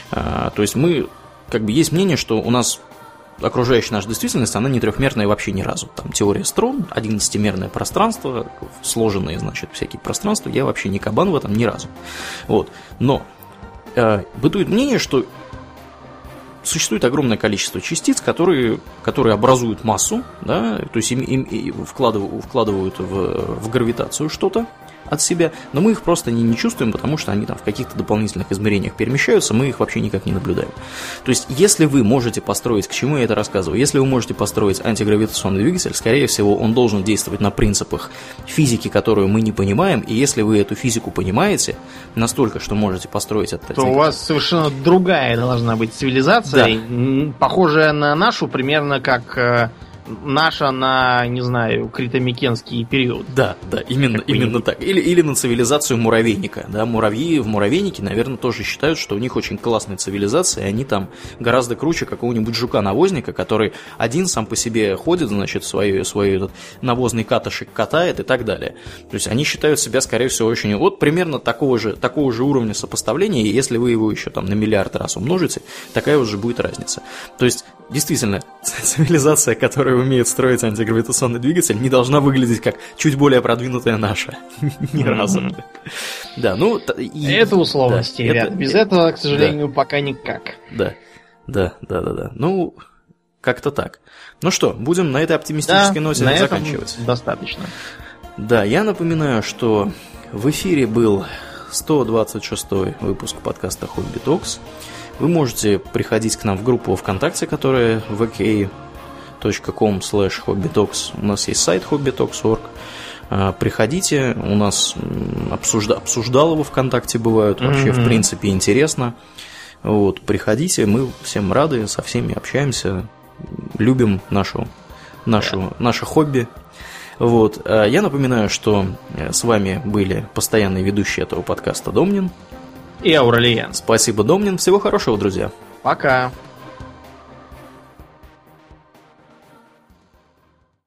A: то есть мы как бы есть мнение, что у нас окружающая наша действительность, она не трехмерная вообще ни разу. Там теория струн, 11-мерное пространство, сложенные, значит, всякие пространства, я вообще не кабан в этом ни разу. Вот. Но э, бытует мнение, что существует огромное количество частиц, которые, которые образуют массу, да, то есть им, им, им вкладывают, вкладывают в, в гравитацию что-то, от себя, но мы их просто не, не чувствуем, потому что они там в каких-то дополнительных измерениях перемещаются, мы их вообще никак не наблюдаем. То есть, если вы можете построить, к чему я это рассказываю, если вы можете построить антигравитационный двигатель, скорее всего, он должен действовать на принципах физики, которую мы не понимаем, и если вы эту физику понимаете настолько, что можете построить
B: это... То у вас совершенно другая должна быть цивилизация, да. похожая на нашу, примерно как э, наша на, не знаю, критомикенский период.
A: Да, да, именно, именно так. Или, или на цивилизацию муравейника. Да, муравьи в муравейнике, наверное, тоже считают, что у них очень классная цивилизация, и они там гораздо круче какого-нибудь жука-навозника, который один сам по себе ходит, значит, свой, свой этот навозный катышек катает и так далее. То есть они считают себя, скорее всего, очень... Вот примерно такого же, такого же уровня сопоставления, и если вы его еще там на миллиард раз умножите, такая уже будет разница. То есть, действительно, (laughs) цивилизация, которая умеет строить антигравитационный двигатель, не должна выглядеть как чуть более продвинутая наша. (laughs) Ни разу.
B: Да, ну... Это условности, ребят. Без этого, к сожалению, пока никак.
A: Да. Да, да, да, да. Ну, Как-то так. Ну что, будем на этой оптимистической ноте
B: на
A: заканчивать.
B: достаточно.
A: Да, я напоминаю, что в эфире был 126 выпуск подкаста Хобби Токс. Вы можете приходить к нам в группу ВКонтакте, которая vk.com slash hobbytalks. У нас есть сайт hobbytalks.org. А, Приходите, у нас обсужда... обсуждалово ВКонтакте бывают, вообще, в
B: Мгм.
A: принципе, интересно. Вот, приходите, мы всем рады, со всеми общаемся, любим нашу, нашу, наше хобби. Вот. а Я напоминаю, что э, с вами были постоянные ведущие этого подкаста Домнин.
B: И Ауралиен.
A: Спасибо, Домнин. Всего хорошего, друзья.
B: Пока.